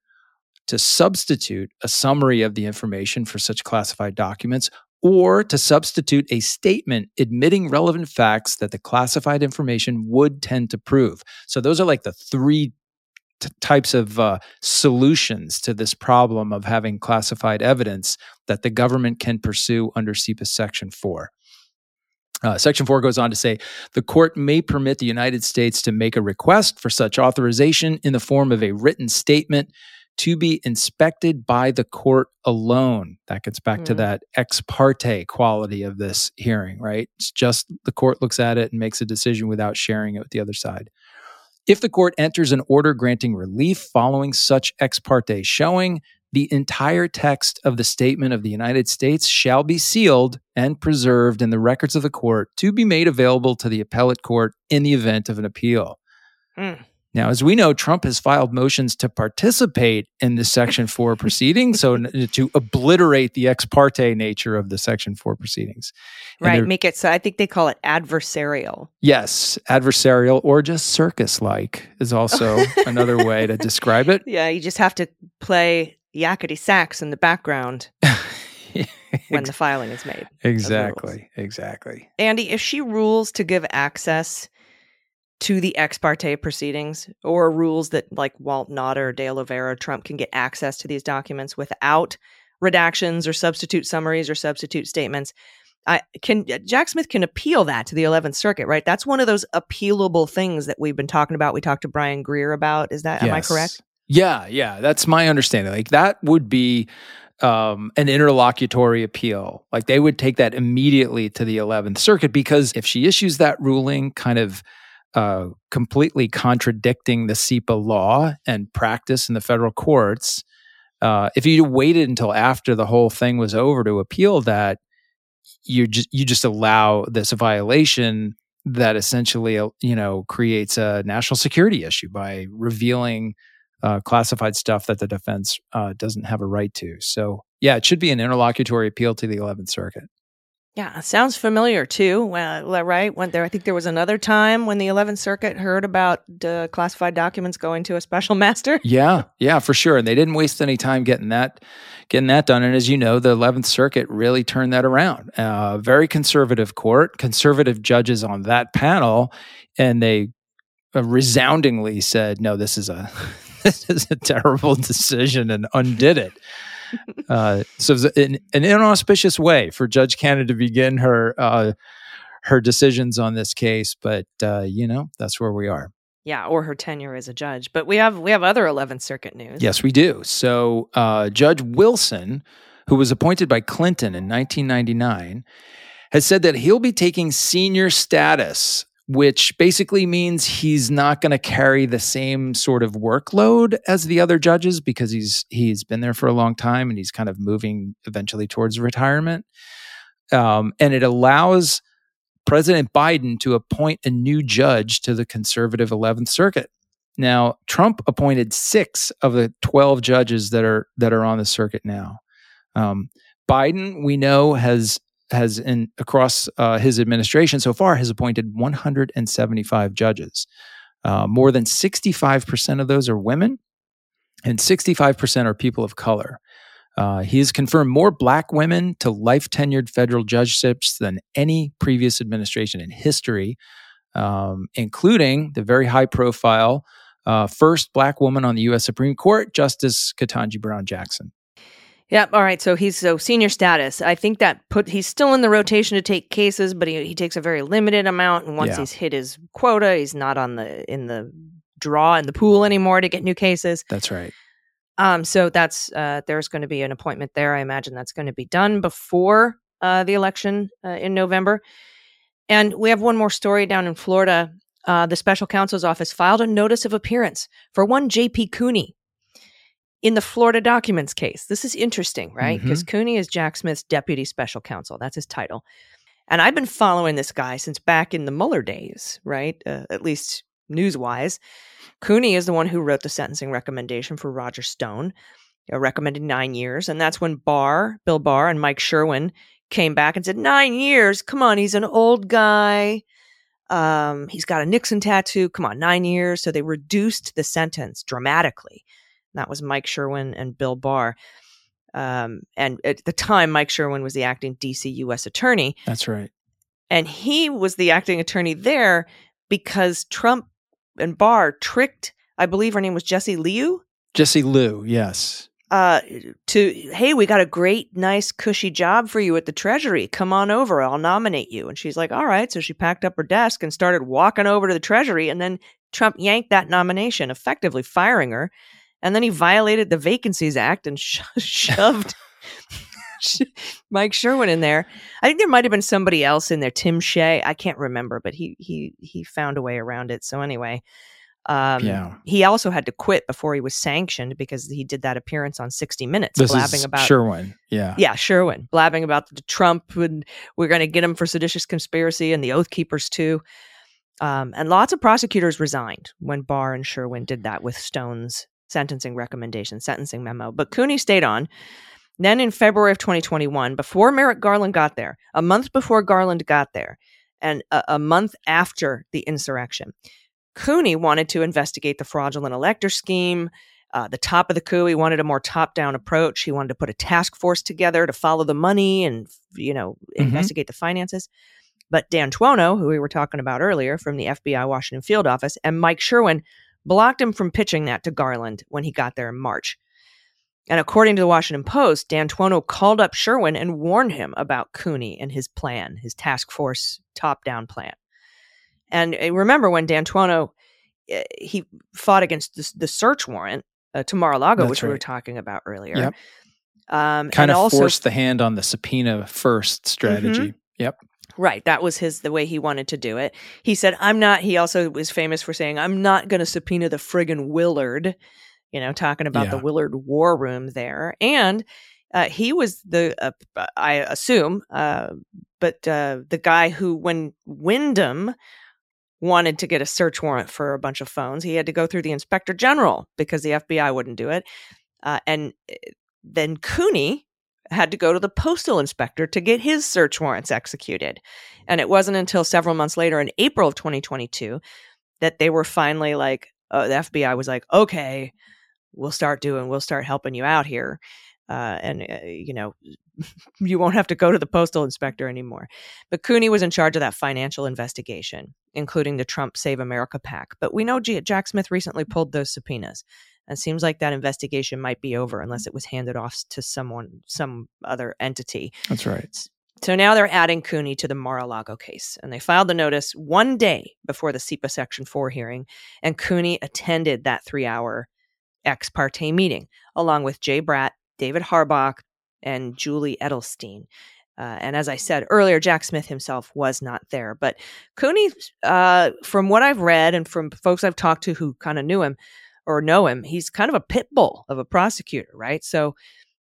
to substitute a summary of the information for such classified documents. Or to substitute a statement admitting relevant facts that the classified information would tend to prove. So, those are like the three t- types of uh, solutions to this problem of having classified evidence that the government can pursue under CIPA Section 4. Uh, Section 4 goes on to say the court may permit the United States to make a request for such authorization in the form of a written statement to be inspected by the court alone. That gets back mm-hmm. to that ex parte quality of this hearing, right? It's just the court looks at it and makes a decision without sharing it with the other side. If the court enters an order granting relief following such ex parte showing, the entire text of the statement of the United States shall be sealed and preserved in the records of the court to be made available to the appellate court in the event of an appeal. Mm. Now, as we know, Trump has filed motions to participate in the Section 4 proceedings, so to obliterate the ex parte nature of the Section 4 proceedings. Right, make it so I think they call it adversarial. Yes, adversarial or just circus like is also another way to describe it. Yeah, you just have to play yakety sax in the background when the filing is made. Exactly, exactly. Andy, if she rules to give access to the ex parte proceedings or rules that like Walt Nauta or De Oliveira, Trump can get access to these documents without redactions or substitute summaries or substitute statements. I can Jack Smith can appeal that to the 11th Circuit, right? That's one of those appealable things that we've been talking about. We talked to Brian Greer about. Is that yes. am I correct? Yeah, yeah, that's my understanding. Like that would be um, an interlocutory appeal. Like they would take that immediately to the 11th Circuit because if she issues that ruling, kind of uh, completely contradicting the CIPA law and practice in the federal courts. Uh, if you waited until after the whole thing was over to appeal that, you just you just allow this violation that essentially uh, you know creates a national security issue by revealing uh, classified stuff that the defense uh, doesn't have a right to. So yeah, it should be an interlocutory appeal to the Eleventh Circuit. Yeah, sounds familiar too. Well, right? Went there. I think there was another time when the 11th Circuit heard about uh, classified documents going to a special master. yeah, yeah, for sure. And they didn't waste any time getting that, getting that done. And as you know, the 11th Circuit really turned that around. Uh, very conservative court, conservative judges on that panel, and they uh, resoundingly said, "No, this is a this is a terrible decision," and undid it uh, so an, an, inauspicious way for Judge Cannon to begin her uh, her decisions on this case, but uh, you know that's where we are. Yeah, or her tenure as a judge. But we have we have other Eleventh Circuit news. Yes, we do. So uh, Judge Wilson, who was appointed by Clinton in 1999, has said that he'll be taking senior status which basically means he's not going to carry the same sort of workload as the other judges because he's he's been there for a long time and he's kind of moving eventually towards retirement. Um, and it allows President Biden to appoint a new judge to the conservative 11th Circuit. Now, Trump appointed six of the 12 judges that are that are on the circuit now. Um, Biden, we know, has has in across uh, his administration so far has appointed 175 judges. Uh, more than 65% of those are women, and 65% are people of color. Uh, he has confirmed more black women to life tenured federal judgeships than any previous administration in history, um, including the very high profile uh, first black woman on the U.S. Supreme Court, Justice Ketanji Brown Jackson. Yep. All right. So he's so senior status. I think that put he's still in the rotation to take cases, but he, he takes a very limited amount. And once yeah. he's hit his quota, he's not on the in the draw in the pool anymore to get new cases. That's right. Um. So that's uh. There's going to be an appointment there. I imagine that's going to be done before uh the election uh, in November. And we have one more story down in Florida. Uh, the special counsel's office filed a notice of appearance for one J.P. Cooney in the Florida documents case. This is interesting, right? Mm-hmm. Because Cooney is Jack Smith's deputy special counsel. That's his title. And I've been following this guy since back in the Mueller days, right? Uh, at least news wise. Cooney is the one who wrote the sentencing recommendation for Roger Stone, uh, recommended nine years. And that's when Barr, Bill Barr, and Mike Sherwin came back and said, Nine years? Come on, he's an old guy. Um, he's got a Nixon tattoo. Come on, nine years. So they reduced the sentence dramatically. That was Mike Sherwin and Bill Barr. Um, and at the time, Mike Sherwin was the acting DC U.S. attorney. That's right. And he was the acting attorney there because Trump and Barr tricked, I believe her name was Jessie Liu. Jessie Liu, yes. Uh, to hey, we got a great, nice, cushy job for you at the Treasury. Come on over, I'll nominate you. And she's like, all right. So she packed up her desk and started walking over to the Treasury. And then Trump yanked that nomination, effectively firing her. And then he violated the Vacancies Act and sh- shoved Mike Sherwin in there. I think there might have been somebody else in there, Tim Shea. I can't remember, but he he he found a way around it. So anyway, um, Yeah. he also had to quit before he was sanctioned because he did that appearance on 60 Minutes, This blabbing about Sherwin. Yeah. yeah, Sherwin, blabbing about the Trump and we're going to get him for seditious conspiracy and the Oath Keepers too. Um, and lots of prosecutors resigned when Barr and Sherwin did that with Stone's sentencing recommendation, sentencing memo. But Cooney stayed on. Then in February of 2021, before Merrick Garland got there, a month before Garland got there, and a, a month after the insurrection, Cooney wanted to investigate the fraudulent elector scheme. Uh, the top of the coup, he wanted a more top-down approach. He wanted to put a task force together to follow the money and you know Mhm. investigate the finances. But D'Antuono, who we were talking about earlier from the FBI Washington field office, and Mike Sherwin blocked him from pitching that to Garland when he got there in March. And according to the Washington Post, D'Antuono called up Sherwin and warned him about Cooney and his plan, his task force top-down plan. And uh, remember when D'Antuono uh, he fought against the, the search warrant uh, to Mar-a-Lago, That's which we were talking about earlier. Yep. Um, Kind and of also forced the hand on the subpoena first strategy. Yep. Right. That was his the way he wanted to do it. He said, I'm not he also was famous for saying, I'm not gonna subpoena the friggin' Willard, you know, talking about the Willard war room there. And uh, he was the uh, I assume, uh, but uh, the guy who when Windom wanted to get a search warrant for a bunch of phones, he had to go through the inspector general because the FBI wouldn't do it. Uh, and uh, then Cooney had to go to the postal inspector to get his search warrants executed. And it wasn't until several months later, in April of 2022, that they were finally like, uh, the FBI was like, okay, we'll start doing, we'll start helping you out here. Uh, and, uh, you know, you won't have to go to the postal inspector anymore. But Cooney was in charge of that financial investigation, including the Trump Save America PAC. But we know Jack Smith recently pulled those subpoenas. And it seems like that investigation might be over unless it was handed off to someone, some other entity. That's right. So now they're adding Cooney to the Mar-a-Lago case, and they filed the notice one day before the CIPA Section 4 hearing, and Cooney attended that three-hour ex parte meeting along with Jay Bratt, David Harbach, and Julie Edelstein. Uh, and as I said earlier, Jack Smith himself was not there. But Cooney, uh, from what I've read and from folks I've talked to who kind of knew him or know him, he's kind of a pit bull of a prosecutor, right? So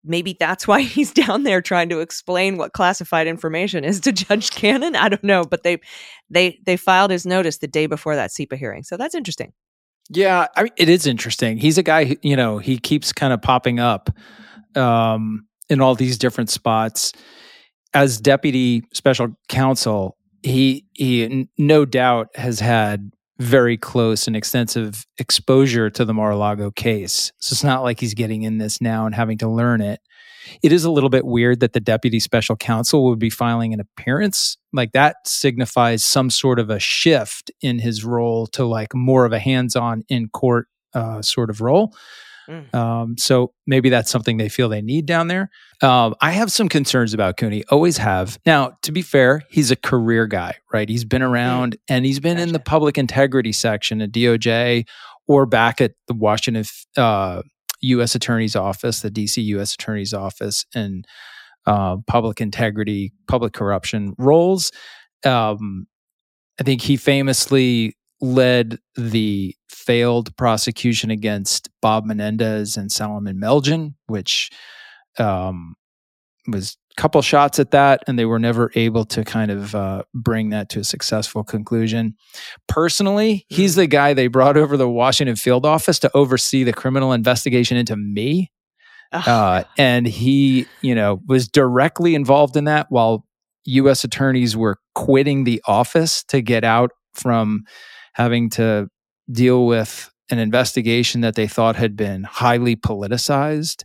maybe that's why he's down there trying to explain what classified information is to Judge Cannon. I don't know, but they they they filed his notice the day before that CIPA hearing, so that's interesting. Yeah, I mean, it is interesting. He's a guy, who, you know, he keeps kind of popping up um, in all these different spots as deputy special counsel. He he, no doubt, has had very close and extensive exposure to the Mar-a-Lago case. So it's not like he's getting in this now and having to learn it. It is a little bit weird that the deputy special counsel would be filing an appearance. Like that signifies some sort of a shift in his role to like more of a hands-on in court uh, sort of role. Mm. Um, so maybe that's something they feel they need down there. Um, I have some concerns about Cooney, always have. Now, to be fair, he's a career guy, right? He's been around and he's been in the public integrity section at DOJ or back at the Washington uh, U.S. Attorney's Office, the D.C. U.S. Attorney's Office, and uh, public integrity, public corruption roles. Um, I think he famously led the failed prosecution against Bob Menendez and Salomon Melgen, which um, was a couple shots at that, and they were never able to kind of uh, bring that to a successful conclusion. Personally, he's mm. the guy they brought over the Washington field office to oversee the criminal investigation into me. Uh, and he, you know, was directly involved in that while U.S. attorneys were quitting the office to get out from having to deal with an investigation that they thought had been highly politicized.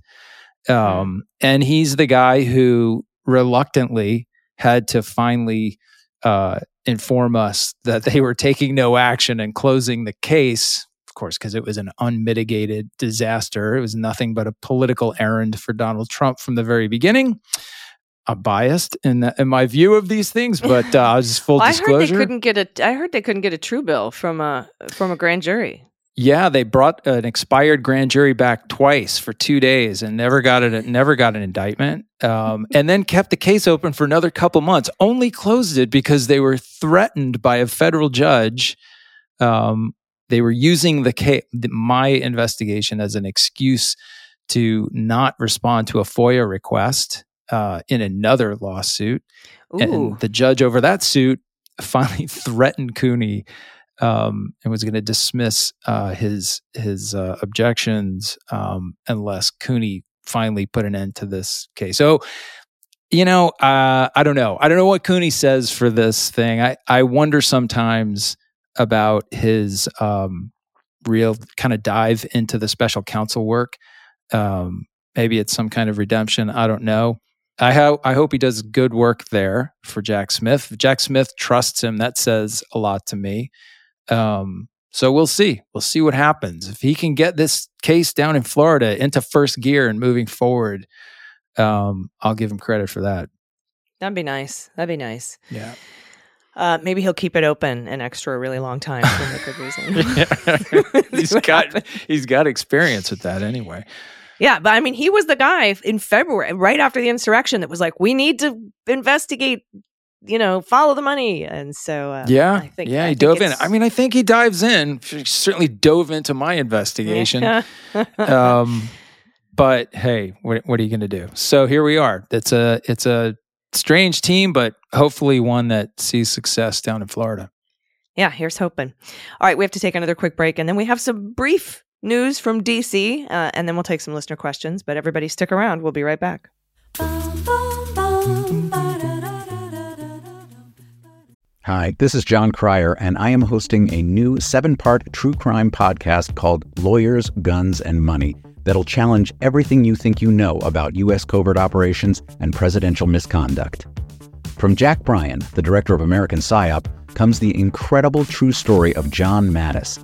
Um, and he's the guy who reluctantly had to finally uh, inform us that they were taking no action and closing the case. Of course, because it was an unmitigated disaster. It was nothing but a political errand for Donald Trump from the very beginning. I'm biased in, the, in my view of these things, but uh, just full well, disclosure. I heard they couldn't get a. I heard they couldn't get a true bill from a from a grand jury. Yeah, they brought an expired grand jury back twice for two days and never got it. Never got an indictment, um, and then kept the case open for another couple months. Only closed it because they were threatened by a federal judge. Um, they were using the, case, my investigation as an excuse to not respond to a FOIA request uh, in another lawsuit, Ooh. and the judge over that suit finally threatened Cooney um, and was going to dismiss uh, his his uh, objections um, unless Cooney finally put an end to this case. So, you know, uh, I don't know. I don't know what Cooney says for this thing. I I wonder sometimes about his um, real kind of dive into the special counsel work. Um, maybe it's some kind of redemption. I don't know. I ho- I hope he does good work there for Jack Smith. If Jack Smith trusts him. That says a lot to me. Um, so we'll see. We'll see what happens. If he can get this case down in Florida into first gear and moving forward, um, I'll give him credit for that. That'd be nice. That'd be nice. Yeah. Uh, maybe he'll keep it open an extra really long time for no good reason. he's got he's got experience with that anyway. Yeah, but I mean, he was the guy in February, right after the insurrection, that was like, "We need to investigate you know, follow the money. And so, uh, yeah, think, yeah, I he dove in. I mean, I think he dives in. He certainly dove into my investigation. um, but hey, what, what are you going to do? So here we are. It's a it's a strange team, but hopefully one that sees success down in Florida. Yeah, here's hoping. All right, we have to take another quick break, and then we have some brief news from DC, uh, and then we'll take some listener questions. But everybody, stick around. We'll be right back. Hi, this is Jon Cryer, and I am hosting a new seven part true crime podcast called Lawyers, Guns, and Money that'll challenge everything you think you know about U.S. covert operations and presidential misconduct. From Jack Bryan, the director of American PSYOP, comes the incredible true story of John Mattes,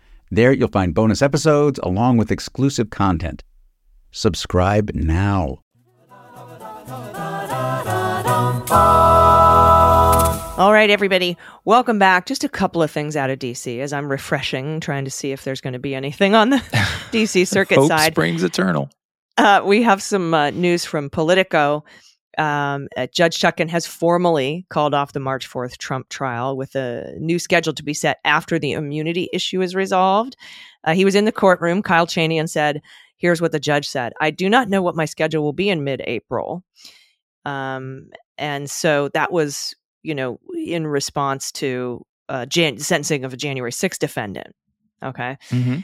There you'll find bonus episodes along with exclusive content. Subscribe now. All right, everybody, welcome back. Just a couple of things out of DC as I'm refreshing, trying to see if there's going to be anything on the DC circuit Hope side. springs eternal. Uh, we have some uh, news from Politico. Um, uh, Judge Chutkan has formally called off the March 4th Trump trial with a new schedule to be set after the immunity issue is resolved. Uh, he was in the courtroom, Kyle Cheney, and said, Here's what the judge said I do not know what my schedule will be in mid April. Um, and so that was, you know, in response to uh, Jan- sentencing of a January 6th defendant. Okay. Mm-hmm.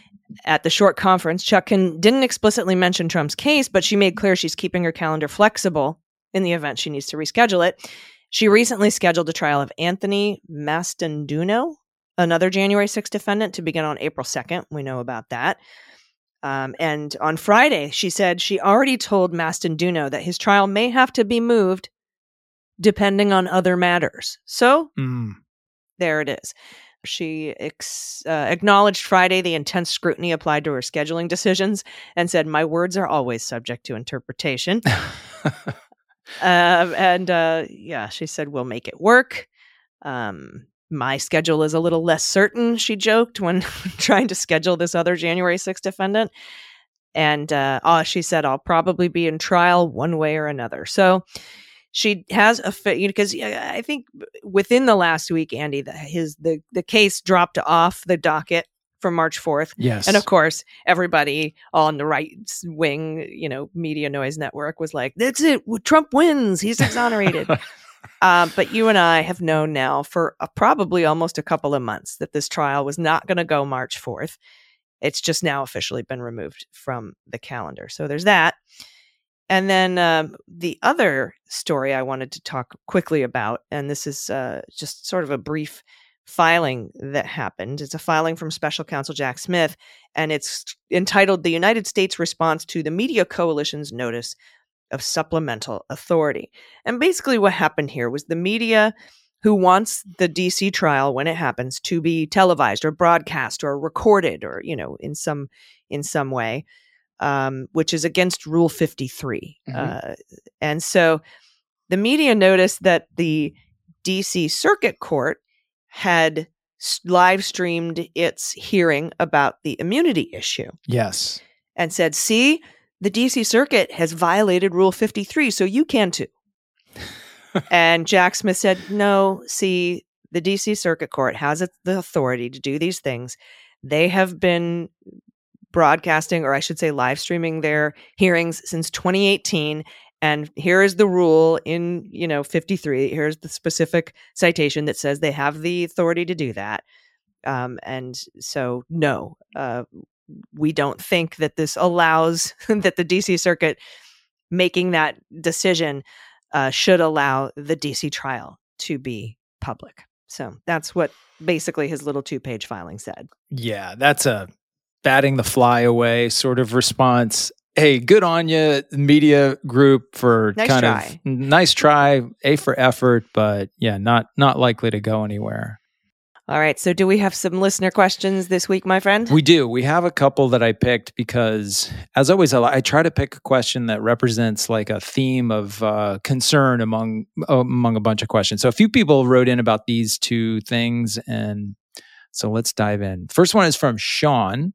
At the short conference, Chutkan didn't explicitly mention Trump's case, but she made clear she's keeping her calendar flexible in the event she needs to reschedule it. She recently scheduled a trial of Anthony Mastanduno, another January 6th defendant, to begin on April 2nd. We know about that. Um, and on Friday, she said she already told Mastanduno that his trial may have to be moved depending on other matters. So Mm. there it is. She ex- uh, acknowledged Friday the intense scrutiny applied to her scheduling decisions and said, My words are always subject to interpretation. uh, and uh, yeah, she said, We'll make it work. Um, my schedule is a little less certain, she joked when trying to schedule this other January 6th defendant. And uh, uh, she said, I'll probably be in trial one way or another. So she has a fit because I think within the last week, Andy, the, his the the case dropped off the docket for March fourth. Yes, and of course, everybody on the right wing, you know, media noise network was like, "That's it, Trump wins, he's exonerated." um, but you and I have known now for uh, probably almost a couple of months that this trial was not going to go March fourth. It's just now officially been removed from the calendar. So there's that. And then um, the other story I wanted to talk quickly about, and this is uh, just sort of a brief filing that happened. It's a filing from Special Counsel Jack Smith, and it's entitled The United States Response to the Media Coalition's Notice of Supplemental Authority. And basically, what happened here was the media who wants the DC trial when it happens to be televised or broadcast or recorded or you know in some in some way um, which is against Rule 53. Mm-hmm. Uh, and so the media noticed that the DC Circuit Court had live streamed its hearing about the immunity issue Yes. and said, see, the DC Circuit has violated Rule 53, so you can too. and Jack Smith said, no, see, the DC Circuit Court has the authority to do these things. They have been broadcasting, or I should say, live streaming their hearings since 2018. And here is the rule in, you know, 53. Here's the specific citation that says they have the authority to do that. Um, and so, no, uh, we don't think that this allows that the DC Circuit making that decision uh, should allow the DC trial to be public. So that's what basically his little two page filing said. Yeah, that's a batting the fly away sort of response. Hey, good on you, media group, for Nice kind try. of nice try, a for effort, but yeah, not not likely to go anywhere. All right. So, do we have some listener questions this week, my friend? We do. We have a couple that I picked because, as always, I, try to pick a question that represents like a theme of uh, concern among among a bunch of questions. So, a few people wrote in about these two things, and so let's dive in. First one is from Sean.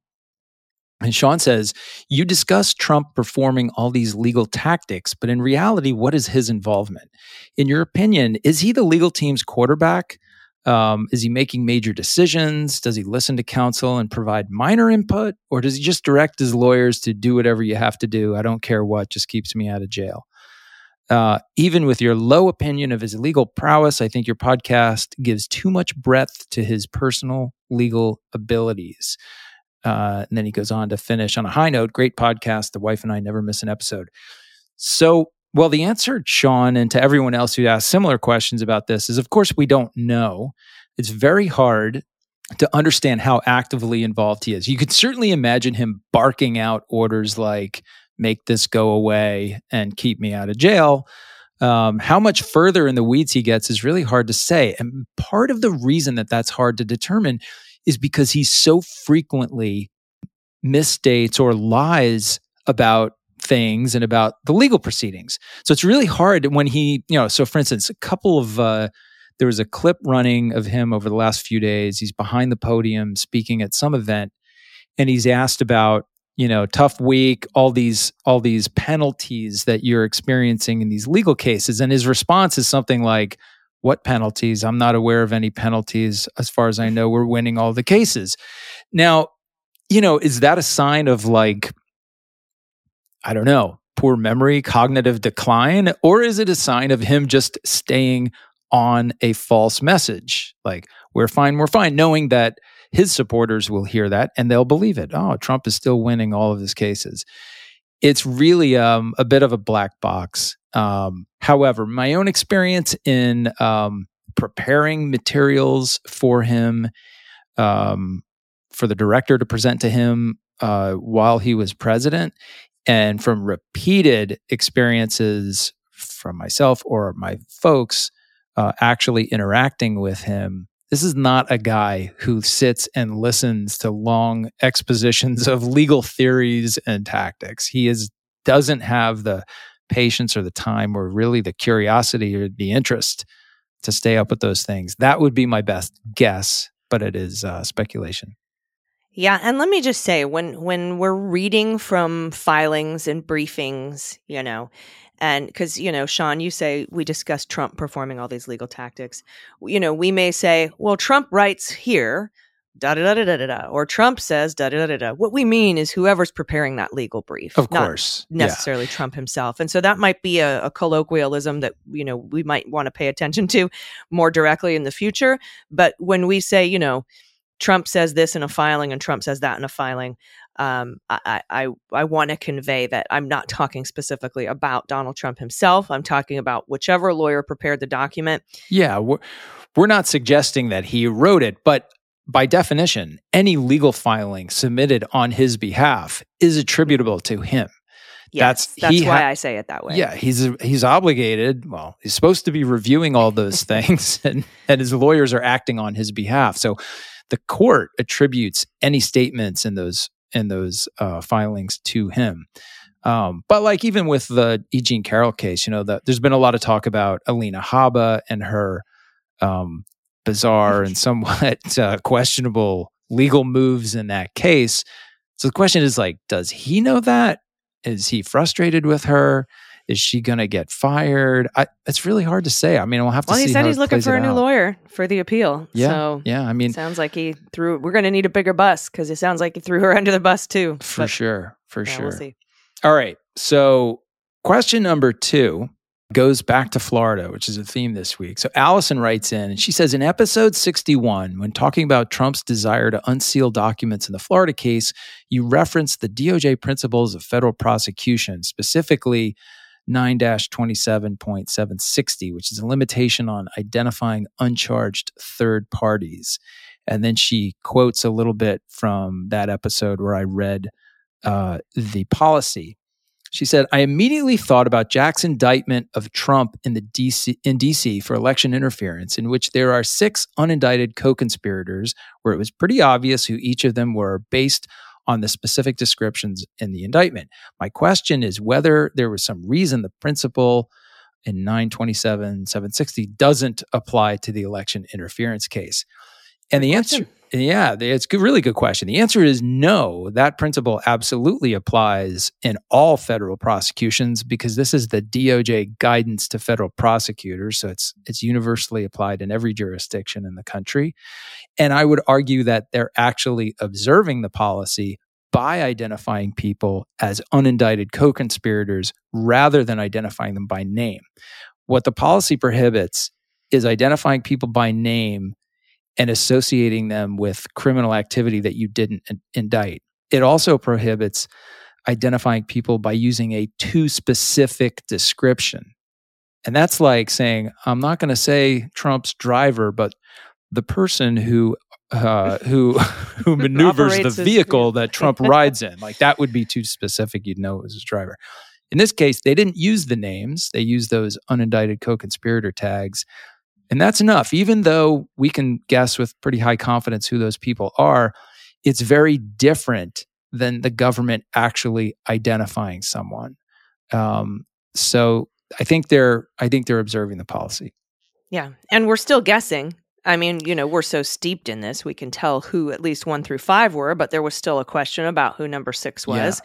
And Sean says, You discuss Trump performing all these legal tactics, but in reality, what is his involvement? In your opinion, is he the legal team's quarterback? Um, is he making major decisions? Does he listen to counsel and provide minor input? Or does he just direct his lawyers to do whatever you have to do? I don't care what, just keeps me out of jail. Uh, even with your low opinion of his legal prowess, I think your podcast gives too much breadth to his personal legal abilities. Uh, and then he goes on to finish on a high note. Great podcast. The wife and I never miss an episode. So, well, the answer, Sean, and to everyone else who asked similar questions about this is of course, we don't know. It's very hard to understand how actively involved he is. You could certainly imagine him barking out orders like make this go away and keep me out of jail. Um, how much further in the weeds he gets is really hard to say. And part of the reason that that's hard to determine is because he so frequently misstates or lies about things and about the legal proceedings. So it's really hard when he, you know, so for instance, a couple of, uh, there was a clip running of him over the last few days. He's behind the podium speaking at some event and he's asked about, you know, tough week, all these, all these penalties that you're experiencing in these legal cases. And his response is something like, what penalties? I'm not aware of any penalties. As far as I know, we're winning all the cases. Now, you know, is that a sign of like, I don't know, poor memory, cognitive decline? Or is it a sign of him just staying on a false message? Like, we're fine, we're fine, knowing that his supporters will hear that and they'll believe it. Oh, Trump is still winning all of his cases. It's really um, a bit of a black box. Um, however, my own experience in um, preparing materials for him, um, for the director to present to him uh, while he was president, and from repeated experiences from myself or my folks uh, actually interacting with him, this is not a guy who sits and listens to long expositions of legal theories and tactics. He is doesn't have the patience or the time or really the curiosity or the interest to stay up with those things. That would be my best guess, but it is uh, speculation. Yeah, and let me just say when when we're reading from filings and briefings, you know, and because you know, Sean, you say we discussed Trump performing all these legal tactics. You know, we may say, well, Trump writes here, da da da da da da, or Trump says da da da da. What we mean is whoever's preparing that legal brief, of course, necessarily yeah. Trump himself. And so that might be a, a colloquialism that you know we might want to pay attention to more directly in the future. But when we say, you know Trump says this in a filing and Trump says that in a filing. Um, I, I, I want to convey that I'm not talking specifically about Donald Trump himself. I'm talking about whichever lawyer prepared the document. Yeah, we're, we're not suggesting that he wrote it, but by definition, any legal filing submitted on his behalf is attributable to him. Yes, that's that's why ha- I say it that way. Yeah, he's he's obligated. Well, he's supposed to be reviewing all those things, and and his lawyers are acting on his behalf. So the court attributes any statements in those in those uh, filings to him. Um, but like even with the Eugene Carroll case, you know, the, there's been a lot of talk about Alina Habba and her um, bizarre and somewhat uh, questionable legal moves in that case. So the question is like, does he know that? Is he frustrated with her? Is she going to get fired? I, it's really hard to say. I mean, we'll have to. See. Well, he said he's looking for a new lawyer for the appeal. Yeah, so yeah. I mean, sounds like he threw. We're going to need a bigger bus because it sounds like he threw her under the bus too. For but, sure, for yeah, sure. We'll see. All right. So, question number two goes back to Florida, which is a theme this week. So Allison writes in and she says in episode 61, when talking about Trump's desire to unseal documents in the Florida case, you referenced the DOJ principles of federal prosecution, specifically 9 27.760, which is a limitation on identifying uncharged third parties. And then she quotes a little bit from that episode where I read uh, the policy. She said, I immediately thought about Jack's indictment of Trump in the DC in DC for election interference, in which there are six unindicted co-conspirators, where it was pretty obvious who each of them were based on the specific descriptions in the indictment. My question is whether there was some reason the principle in 927 760 doesn't apply to the election interference case. And the answer, yeah, it's a really good question. The answer is no. That principle absolutely applies in all federal prosecutions because this is the DOJ guidance to federal prosecutors. So it's it's universally applied in every jurisdiction in the country. And I would argue that they're actually observing the policy by identifying people as unindicted co-conspirators rather than identifying them by name. What the policy prohibits is identifying people by name and associating them with criminal activity that you didn't indict. It also prohibits identifying people by using a too specific description. And that's like saying, I'm not going to say Trump's driver, but the person who uh, who who maneuvers the vehicle that Trump rides in. Like that would be too specific. You'd know it was his driver. In this case, they didn't use the names. They used those unindicted co-conspirator tags. And that's enough. Even though we can guess with pretty high confidence who those people are, it's very different than the government actually identifying someone. Um, so I think they're I think they're observing the policy. Yeah. And we're still guessing. I mean, you know, we're so steeped in this, we can tell who at least one through five were, but there was still a question about who number six Yeah. was.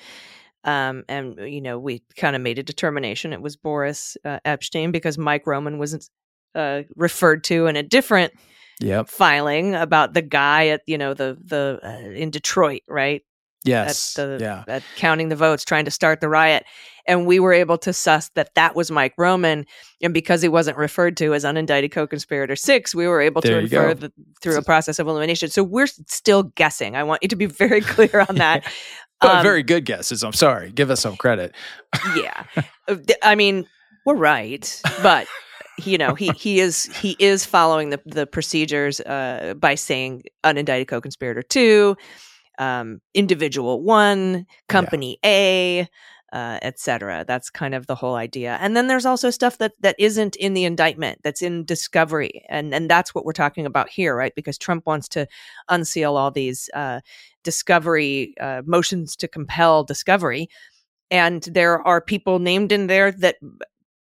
Um, and, you know, we kind of made a determination it was Boris uh, Epshteyn because Mike Roman was uh, referred to in a different Yep. filing about the guy at, you know, the, the, uh, in Detroit, right? Yes. The, yeah. at counting the votes, trying to start the riot. And we were able to suss that that was Mike Roman. And because he wasn't referred to as unindicted co conspirator six, we were able There to infer the, through a process of elimination. So we're still guessing. I want you to be very clear on that. But Um, very good guesses. I'm sorry. Give us some credit. yeah. Uh, I mean, we're right, but you know, he he is he is following the the procedures uh, by saying unindicted co-conspirator two, um, individual one, company A. Uh, etc. That's kind of the whole idea. And then there's also stuff that that isn't in the indictment, that's in discovery, and and that's what we're talking about here, right? Because Trump wants to unseal all these uh, discovery uh, motions to compel discovery, and there are people named in there that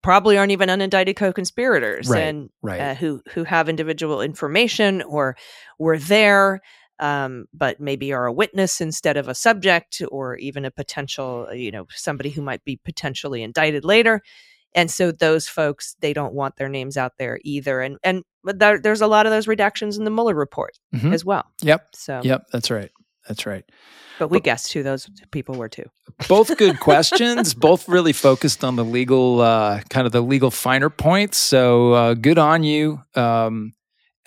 probably aren't even unindicted co-conspirators Right, and right. Uh, who who have individual information or were there um, but maybe are a witness instead of a subject or even a potential uh, you know somebody who might be potentially indicted later and so those folks they don't want their names out there either and and but there, there's a lot of those redactions in the Mueller report Mhm. as well Yep. so Yep. That's right. That's right. but we guessed who those people were too both good questions both really focused on the legal uh, kind of the legal finer points so uh, good on you um,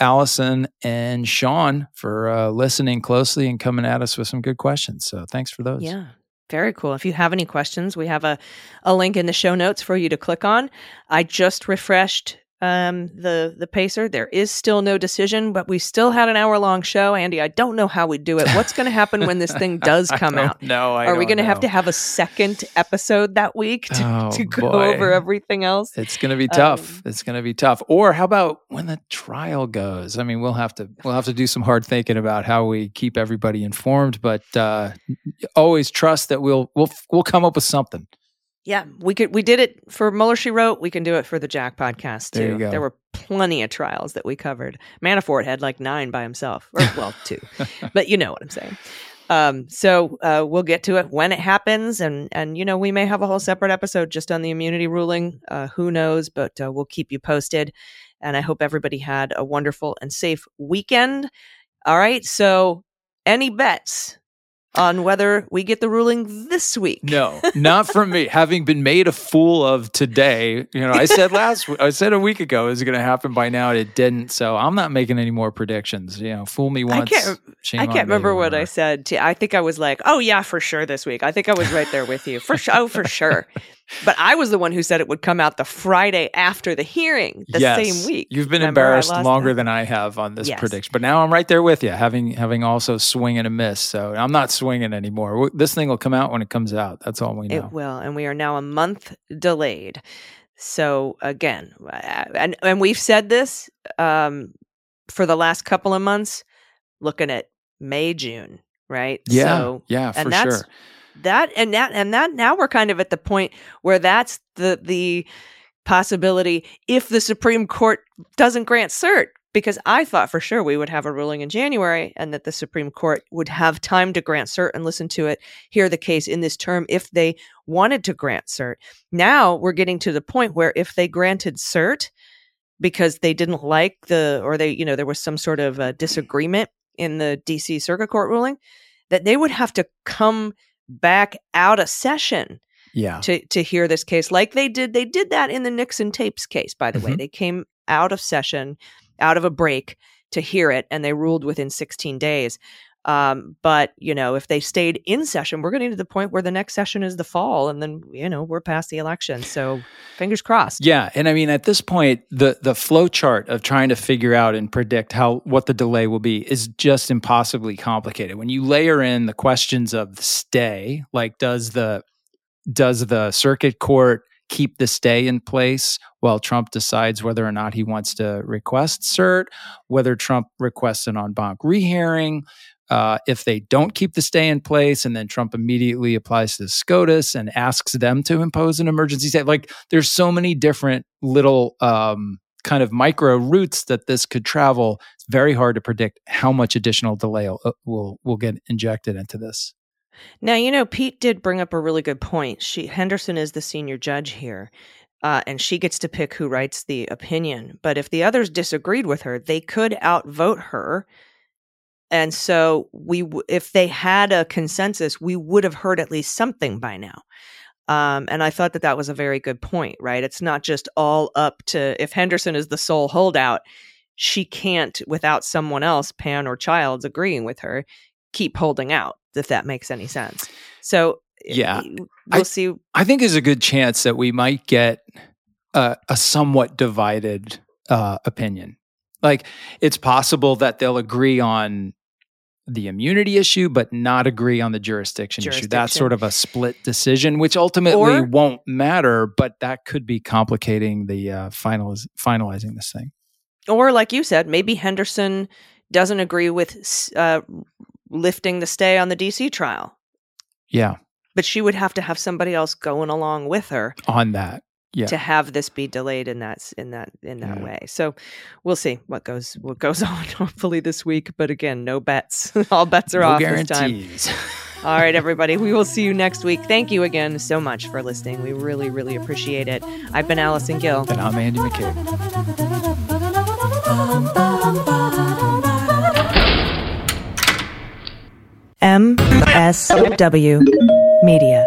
allison and sean for uh, listening closely and coming at us with some good questions so thanks for those Yeah. Very cool. If you have any questions, we have a, a link in the show notes for you to click on. I just refreshed um, the the pacer. There is still no decision, but we still had an hour long show. Andy, I don't know how we do it. What's going to happen when this thing does come out? I Are we going to have to have a second episode that week to, Oh, to go boy. over everything else? it's going to be Um, tough it's going to be tough or how about when the trial goes i mean we'll have to we'll have to do some hard thinking about how we keep everybody informed but uh, always trust that we'll we'll we'll come up with something Yeah, we could. We did it for Mueller. She wrote. We can do it for the Jack podcast too. There. There were plenty of trials that we covered. Manafort had like nine by himself, or well, two, but you know what I'm saying. Um, so uh, we'll get to it when it happens, and and you know we may have a whole separate episode just on the immunity ruling. Uh, who knows? But uh, we'll keep you posted. And I hope everybody had a wonderful and safe weekend. All right. So any bets on whether we get the ruling this week? No, not from me. Having been made a fool of today, you know, I said last, I said a week ago is it going to happen by now, and it didn't. So I'm not making any more predictions. You know, fool me I once. can't. shame I can't me, remember what I said. To, I think I was like, "Oh yeah, for sure this week." I think I was right there with you for sure. Oh, for sure. But I was the one who said it would come out the Friday after the hearing, the Yes. same week. You've been Remember, embarrassed longer that? than I have on this Yes. prediction, but now I'm right there with you, having having also swing and a miss. So I'm not swinging anymore. This thing will come out when it comes out. That's all we know. It will, and we are now a month delayed. So again, uh, and and we've said this um, for the last couple of months, looking at May, June, right? yeah, So, yeah, and for that's sure. That and that and that now we're kind of at the point where that's the the possibility if the supreme court doesn't grant cert because i thought for sure we would have a ruling in january and that the supreme court would have time to grant cert and listen to it hear the case in this term if they wanted to grant cert. Now we're getting to the point where if they granted cert because they didn't like the or they you know there was some sort of a disagreement in the dc circuit court ruling that they would have to come back out of session Yeah, to to hear this case like they did they did that in the Nixon tapes case by the way. Mhm. they came out of session out of a break to hear it and they ruled within 16 days Um, but you know, if they stayed in session, we're getting to the point where the next session is the fall, and then you know we're past the election. So fingers crossed. Yeah, and I mean at this point, the the flow chart of trying to figure out and predict how what the delay will be is just impossibly complicated. When you layer in the questions of the stay, like does the does the circuit court keep the stay in place while Trump decides whether or not he wants to request cert, whether Trump requests an en banc rehearing, uh, if they don't keep the stay in place and then Trump immediately applies to SCOTUS and asks them to impose an emergency state, like there's so many different little um, kind of micro routes that this could travel. It's very hard to predict how much additional delay will, uh, will, will get injected into this. Now, you know, Pete did bring up a really good point. She Henderson is the senior judge here. Uh, and she gets to pick who writes the opinion. But if the others disagreed with her, they could outvote her and so we, if they had a consensus, we would have heard at least something by now. Um, and I thought that that was a very good point, right? It's not just all up to if Henderson is the sole holdout, she can't, without someone else, Pan or Childs, agreeing with her, keep holding out, if that makes any sense. So, yeah, we'll I, see. I think there's a good chance that we might get a, a somewhat divided uh, opinion. Like, it's possible that they'll agree on the immunity issue, but not agree on the jurisdiction, jurisdiction. issue. That's sort of a split decision, which ultimately or, won't matter, but that could be complicating the uh, finaliz- finalizing this thing. Or, like you said, maybe Henderson doesn't agree with uh, lifting the stay on the DC trial. Yeah. But she would have to have somebody else going along with her on that yeah. to have this be delayed in that in that in that yeah. way. So we'll see what goes what goes on hopefully this week. But again, no bets. All bets are no off guarantees. this time. All right, everybody. We will see you next week. Thank you again so much for listening. We really, really appreciate it. I've been Allison Gill. And I'm Andy McCabe. MSW Media.